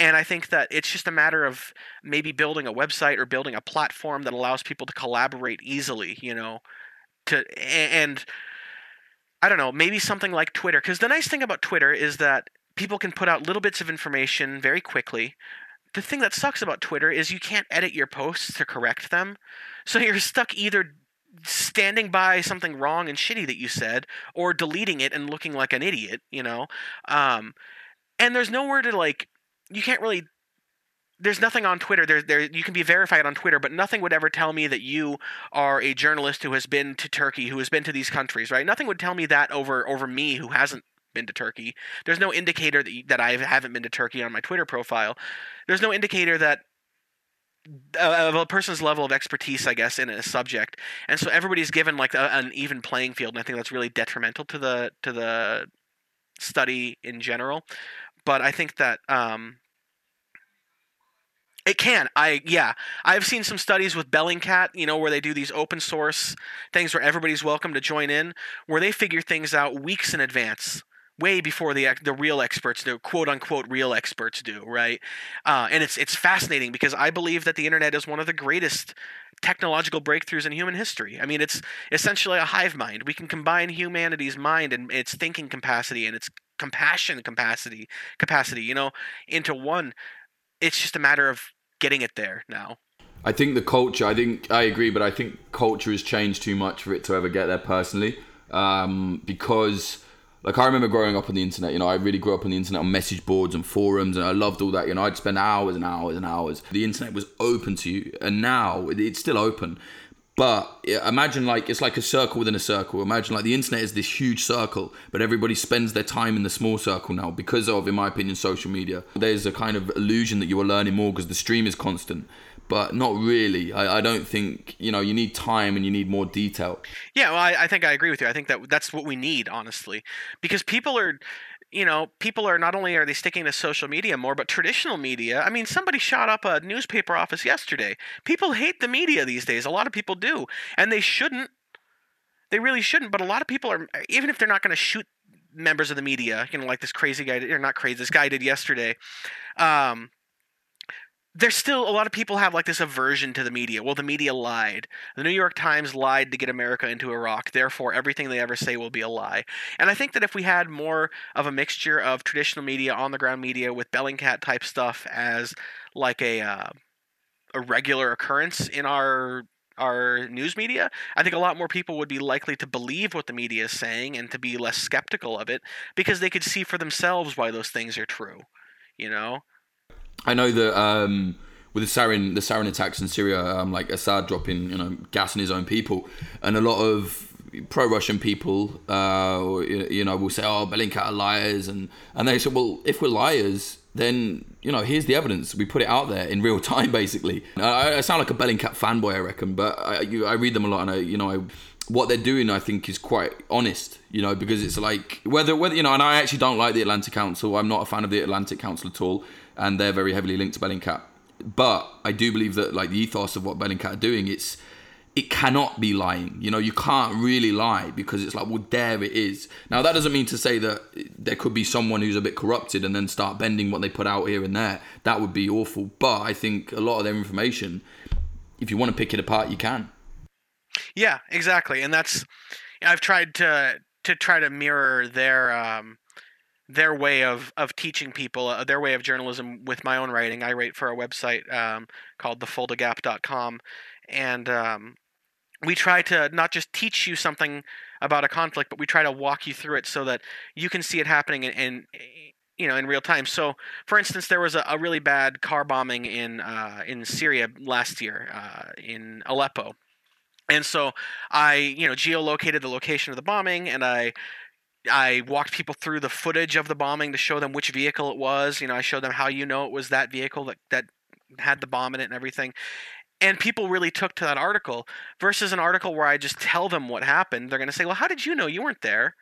And I think that it's just a matter of maybe building a website or building a platform that allows people to collaborate easily, you know, to and I don't know, maybe something like Twitter cuz the nice thing about Twitter is that people can put out little bits of information very quickly the thing that sucks about Twitter is you can't edit your posts to correct them. So you're stuck either standing by something wrong and shitty that you said or deleting it and looking like an idiot, you know? Um, and there's nowhere to like you can't really there's nothing on Twitter. There, there, you can be verified on Twitter, but nothing would ever tell me that you are a journalist who has been to Turkey, who has been to these countries, right? Nothing would tell me that over over me, who hasn't been to Turkey. There's no indicator that, that I haven't been to Turkey on my Twitter profile. There's no indicator that of a person's level of expertise, I guess, in a subject, and so everybody's given like a, an even playing field, and I think that's really detrimental to the to the study in general. But I think that um, it can. I yeah. I've seen some studies with Bellingcat, you know, where they do these open source things where everybody's welcome to join in, where they figure things out weeks in advance way before the the real experts do, quote unquote real experts do, right? Uh, and it's it's fascinating because I believe that the internet is one of the greatest technological breakthroughs in human history. I mean, it's essentially a hive mind. We can combine humanity's mind and its thinking capacity and its compassion capacity capacity, you know, into one. It's just a matter of getting it there now.
I think the culture. I think I agree, but I think culture has changed too much for it to ever get there personally, um, because like I remember growing up on the internet, you know, I really grew up on the internet on message boards and forums and I loved all that, you know, I'd spend hours and hours and hours. The internet was open to you and now it's still open. But imagine like it's like a circle within a circle. Imagine like the internet is this huge circle, but everybody spends their time in the small circle now because of, in my opinion, social media. There's a kind of illusion that you are learning more because the stream is constant but not really. I, I don't think you know you need time and you need more detail.
Yeah, well, I, I think I agree with you. I think that that's what we need, honestly, because people are you know, people are not only are they sticking to social media more, but traditional media. I mean, somebody shot up a newspaper office yesterday. People hate the media these days. A lot of people do, and they shouldn't. They really shouldn't. But a lot of people are, even if they're not going to shoot members of the media, you know, like this crazy guy, or not crazy, this guy did yesterday. Um, there's still a lot of people have like this aversion to the media. Well, the media lied. The New York Times lied to get America into Iraq. Therefore, everything they ever say will be a lie. And I think that if we had more of a mixture of traditional media, on the ground media, with Bellingcat type stuff as like a uh, a regular occurrence in our our news media, I think a lot more people would be likely to believe what the media is saying and to be less skeptical of it because they could see for themselves why those things are true. You know.
I know that um, with the sarin the sarin attacks in Syria, um, like Assad dropping you know gas on his own people, and a lot of pro-Russian people, uh, you know, will say, "Oh, Bellingcat are liars," and and they say, "Well, if we're liars, then you know, here's the evidence. We put it out there in real time, basically." I, I sound like a Bellingcat fanboy, I reckon, but I, you, I read them a lot, and I, you know, I, what they're doing, I think, is quite honest. You know, because it's like whether whether you know, and I actually don't like the Atlantic Council. I'm not a fan of the Atlantic Council at all and they're very heavily linked to Bellingcat. But I do believe that like the ethos of what Bellingcat are doing, it's it cannot be lying. You know, you can't really lie because it's like, well, there it is. Now that doesn't mean to say that there could be someone who's a bit corrupted and then start bending what they put out here and there. That would be awful. But I think a lot of their information, if you want to pick it apart, you can.
Yeah, exactly, and that's I've tried to to try to mirror their um, their way of of teaching people uh, their way of journalism with my own writing. I write for a website um, called thefuldagap.com, and um, we try to not just teach you something about a conflict, but we try to walk you through it so that you can see it happening and, and you know in real time. So, for instance, there was a, a really bad car bombing in uh, in Syria last year uh, in Aleppo, and so I you know geolocated the location of the bombing, and I I walked people through the footage of the bombing to show them which vehicle it was. You know, I showed them how you know it was that vehicle that that had the bomb in it and everything. And people really took to that article versus an article where I just tell them what happened. They're going to say, "Well, how did you know? You weren't there."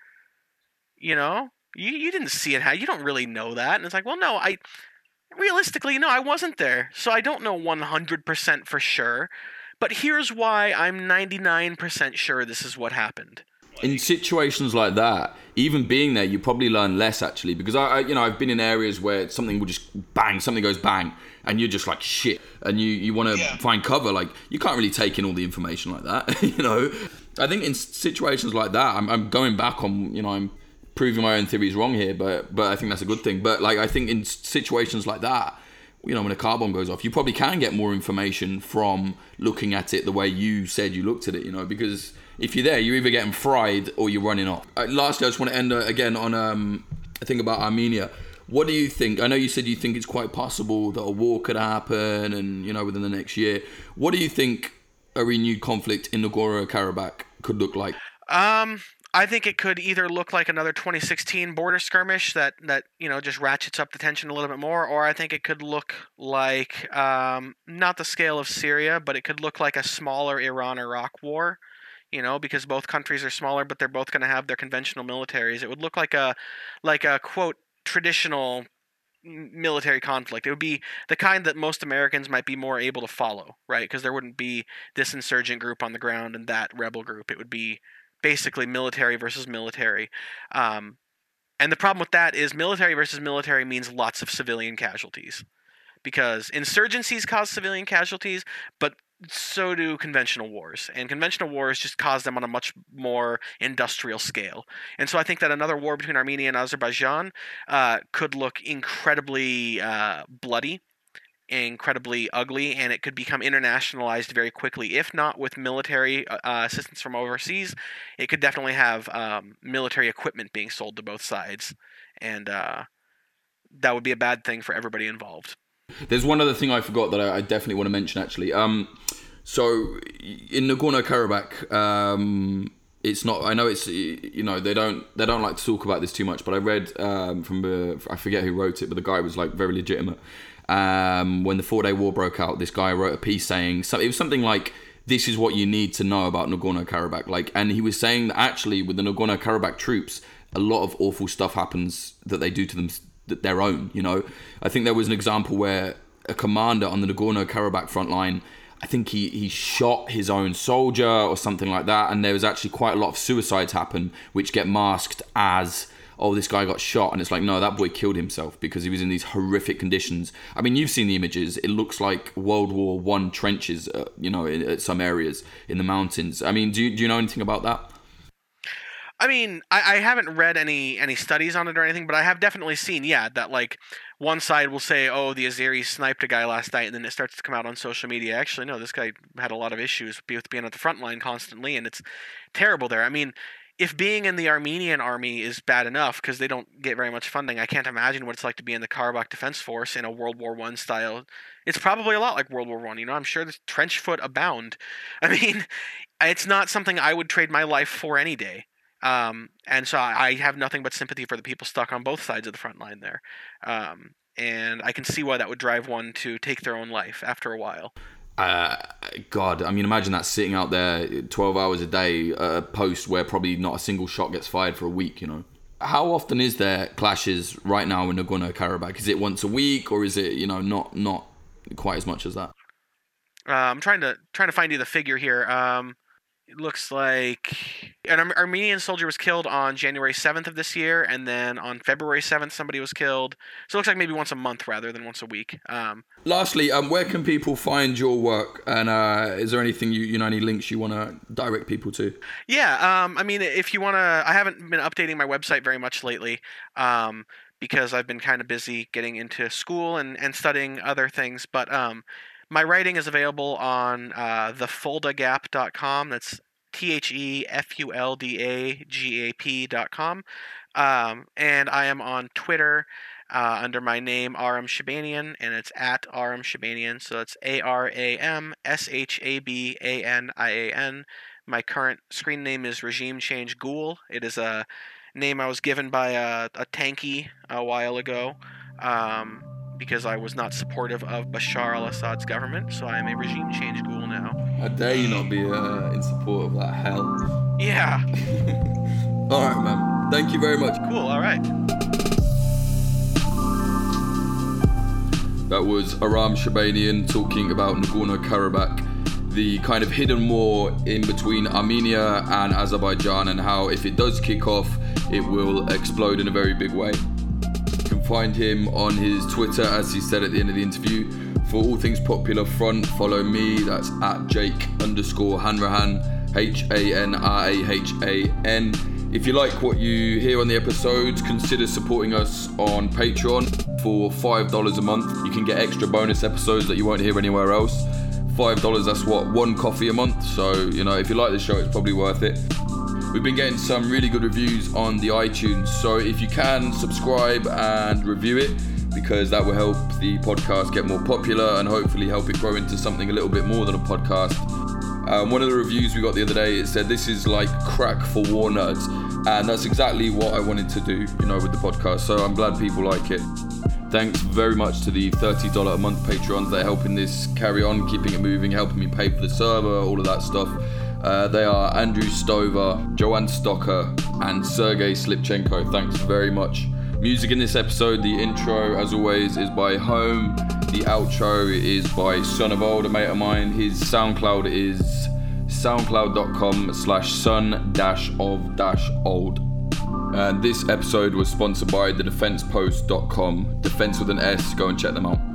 You know, you you didn't see it. How you don't really know that? And it's like, well, no, I realistically, no, I wasn't there, so I don't know 100% for sure. But here's why I'm 99% sure this is what happened.
In situations like that, even being there, you probably learn less actually because I, I, you know, I've been in areas where something will just bang, something goes bang, and you're just like shit, and you you want to yeah. find cover. Like you can't really take in all the information like that, you know. I think in situations like that, I'm, I'm going back on, you know, I'm proving my own theories wrong here, but but I think that's a good thing. But like I think in situations like that, you know, when a car bomb goes off, you probably can get more information from looking at it the way you said you looked at it. You know, because if you're there, you're either getting fried or you're running off. Uh, lastly, I just want to end uh, again on um, a thing about Armenia. What do you think? I know you said you think it's quite possible that a war could happen, and you know, within the next year. What do you think a renewed conflict in Nagorno Karabakh could look like?
Um, I think it could either look like another 2016 border skirmish that that you know just ratchets up the tension a little bit more, or I think it could look like um, not the scale of Syria, but it could look like a smaller Iran-Iraq war. You know, because both countries are smaller, but they're both going to have their conventional militaries. It would look like a like a quote traditional military conflict. It would be the kind that most Americans might be more able to follow, right? Because there wouldn't be this insurgent group on the ground and that rebel group. It would be basically military versus military. Um, and the problem with that is military versus military means lots of civilian casualties. Because insurgencies cause civilian casualties, but so do conventional wars. And conventional wars just cause them on a much more industrial scale. And so I think that another war between Armenia and Azerbaijan uh, could look incredibly uh, bloody incredibly ugly and it could become internationalized very quickly if not with military uh, uh, assistance from overseas it could definitely have um, military equipment being sold to both sides and uh, that would be a bad thing for everybody involved
there's one other thing i forgot that i, I definitely want to mention actually um, so in nagorno-karabakh um, it's not i know it's you know they don't they don't like to talk about this too much but i read um, from i forget who wrote it but the guy was like very legitimate um, when the Four Day War broke out, this guy wrote a piece saying so it was something like this is what you need to know about Nagorno Karabakh. Like, and he was saying that actually with the Nagorno Karabakh troops, a lot of awful stuff happens that they do to them their own. You know, I think there was an example where a commander on the Nagorno Karabakh front line. I think he, he shot his own soldier or something like that, and there was actually quite a lot of suicides happen, which get masked as oh, this guy got shot, and it's like, no, that boy killed himself because he was in these horrific conditions. I mean, you've seen the images; it looks like World War One trenches, uh, you know, in, in, some areas in the mountains. I mean, do do you know anything about that?
I mean, I, I haven't read any any studies on it or anything, but I have definitely seen, yeah, that like one side will say, "Oh, the Azeris sniped a guy last night," and then it starts to come out on social media. Actually, no, this guy had a lot of issues with being at the front line constantly, and it's terrible there. I mean, if being in the Armenian army is bad enough because they don't get very much funding, I can't imagine what it's like to be in the Karabakh Defense Force in a World War One style. It's probably a lot like World War One. You know, I'm sure there's trench foot abound. I mean, it's not something I would trade my life for any day. Um, and so I, have nothing but sympathy for the people stuck on both sides of the front line there. Um, and I can see why that would drive one to take their own life after a while
uh, God, I mean, imagine that sitting out there 12 hours a day a post where probably not a single shot gets fired for a week, you know. How often is there clashes right now in Nagorno Karabakh? Is it once a week or is it, you know, not not quite as much as that?
Uh, I'm trying to trying to find you the figure here. Um, it looks like an Armenian soldier was killed on January 7th of this year, and then on February 7th, somebody was killed. So it looks like maybe once a month rather than once a week. Um,
Lastly, um, where can people find your work? And uh, is there anything you, you know, any links you want to direct people to?
Yeah, um, I mean, if you want to, I haven't been updating my website very much lately. Um, because I've been kind of busy getting into school and, and studying other things. But um, my writing is available on uh, thefuldagap.com. That's T H E F U L D A G A P.com. Um, and I am on Twitter uh, under my name, Aram Shabanian, and it's at Aram Shabanian. So it's A R A M S H A B A N I A N. My current screen name is Regime Change Ghoul. It is a name I was given by a, a tanky a while ago um, because I was not supportive of Bashar al Assad's government. So I am a regime change ghoul now.
How dare you not be uh, in support of that hell?
Yeah.
all right, man. Thank you very much.
Cool. All right.
That was Aram Shabanian talking about Nagorno Karabakh, the kind of hidden war in between Armenia and Azerbaijan, and how if it does kick off, it will explode in a very big way. You can find him on his Twitter, as he said at the end of the interview. For all things Popular Front, follow me. That's at Jake underscore Hanrahan, H A N R A H A N. If you like what you hear on the episodes, consider supporting us on Patreon for $5 a month. You can get extra bonus episodes that you won't hear anywhere else. $5, that's what, one coffee a month. So, you know, if you like the show, it's probably worth it. We've been getting some really good reviews on the iTunes. So if you can, subscribe and review it because that will help the podcast get more popular and hopefully help it grow into something a little bit more than a podcast. Um, one of the reviews we got the other day it said this is like crack for war nerds, and that's exactly what I wanted to do, you know, with the podcast. So I'm glad people like it. Thanks very much to the $30 a month Patreons that are helping this carry on, keeping it moving, helping me pay for the server, all of that stuff. Uh, they are Andrew Stover, Joanne Stocker, and Sergey Slipchenko. Thanks very much. Music in this episode, the intro, as always, is by Home. The outro is by Son of Old, a mate of mine. His SoundCloud is soundcloud.com slash son dash of dash old. And this episode was sponsored by thedefensepost.com. Defense with an S, go and check them out.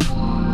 Bye.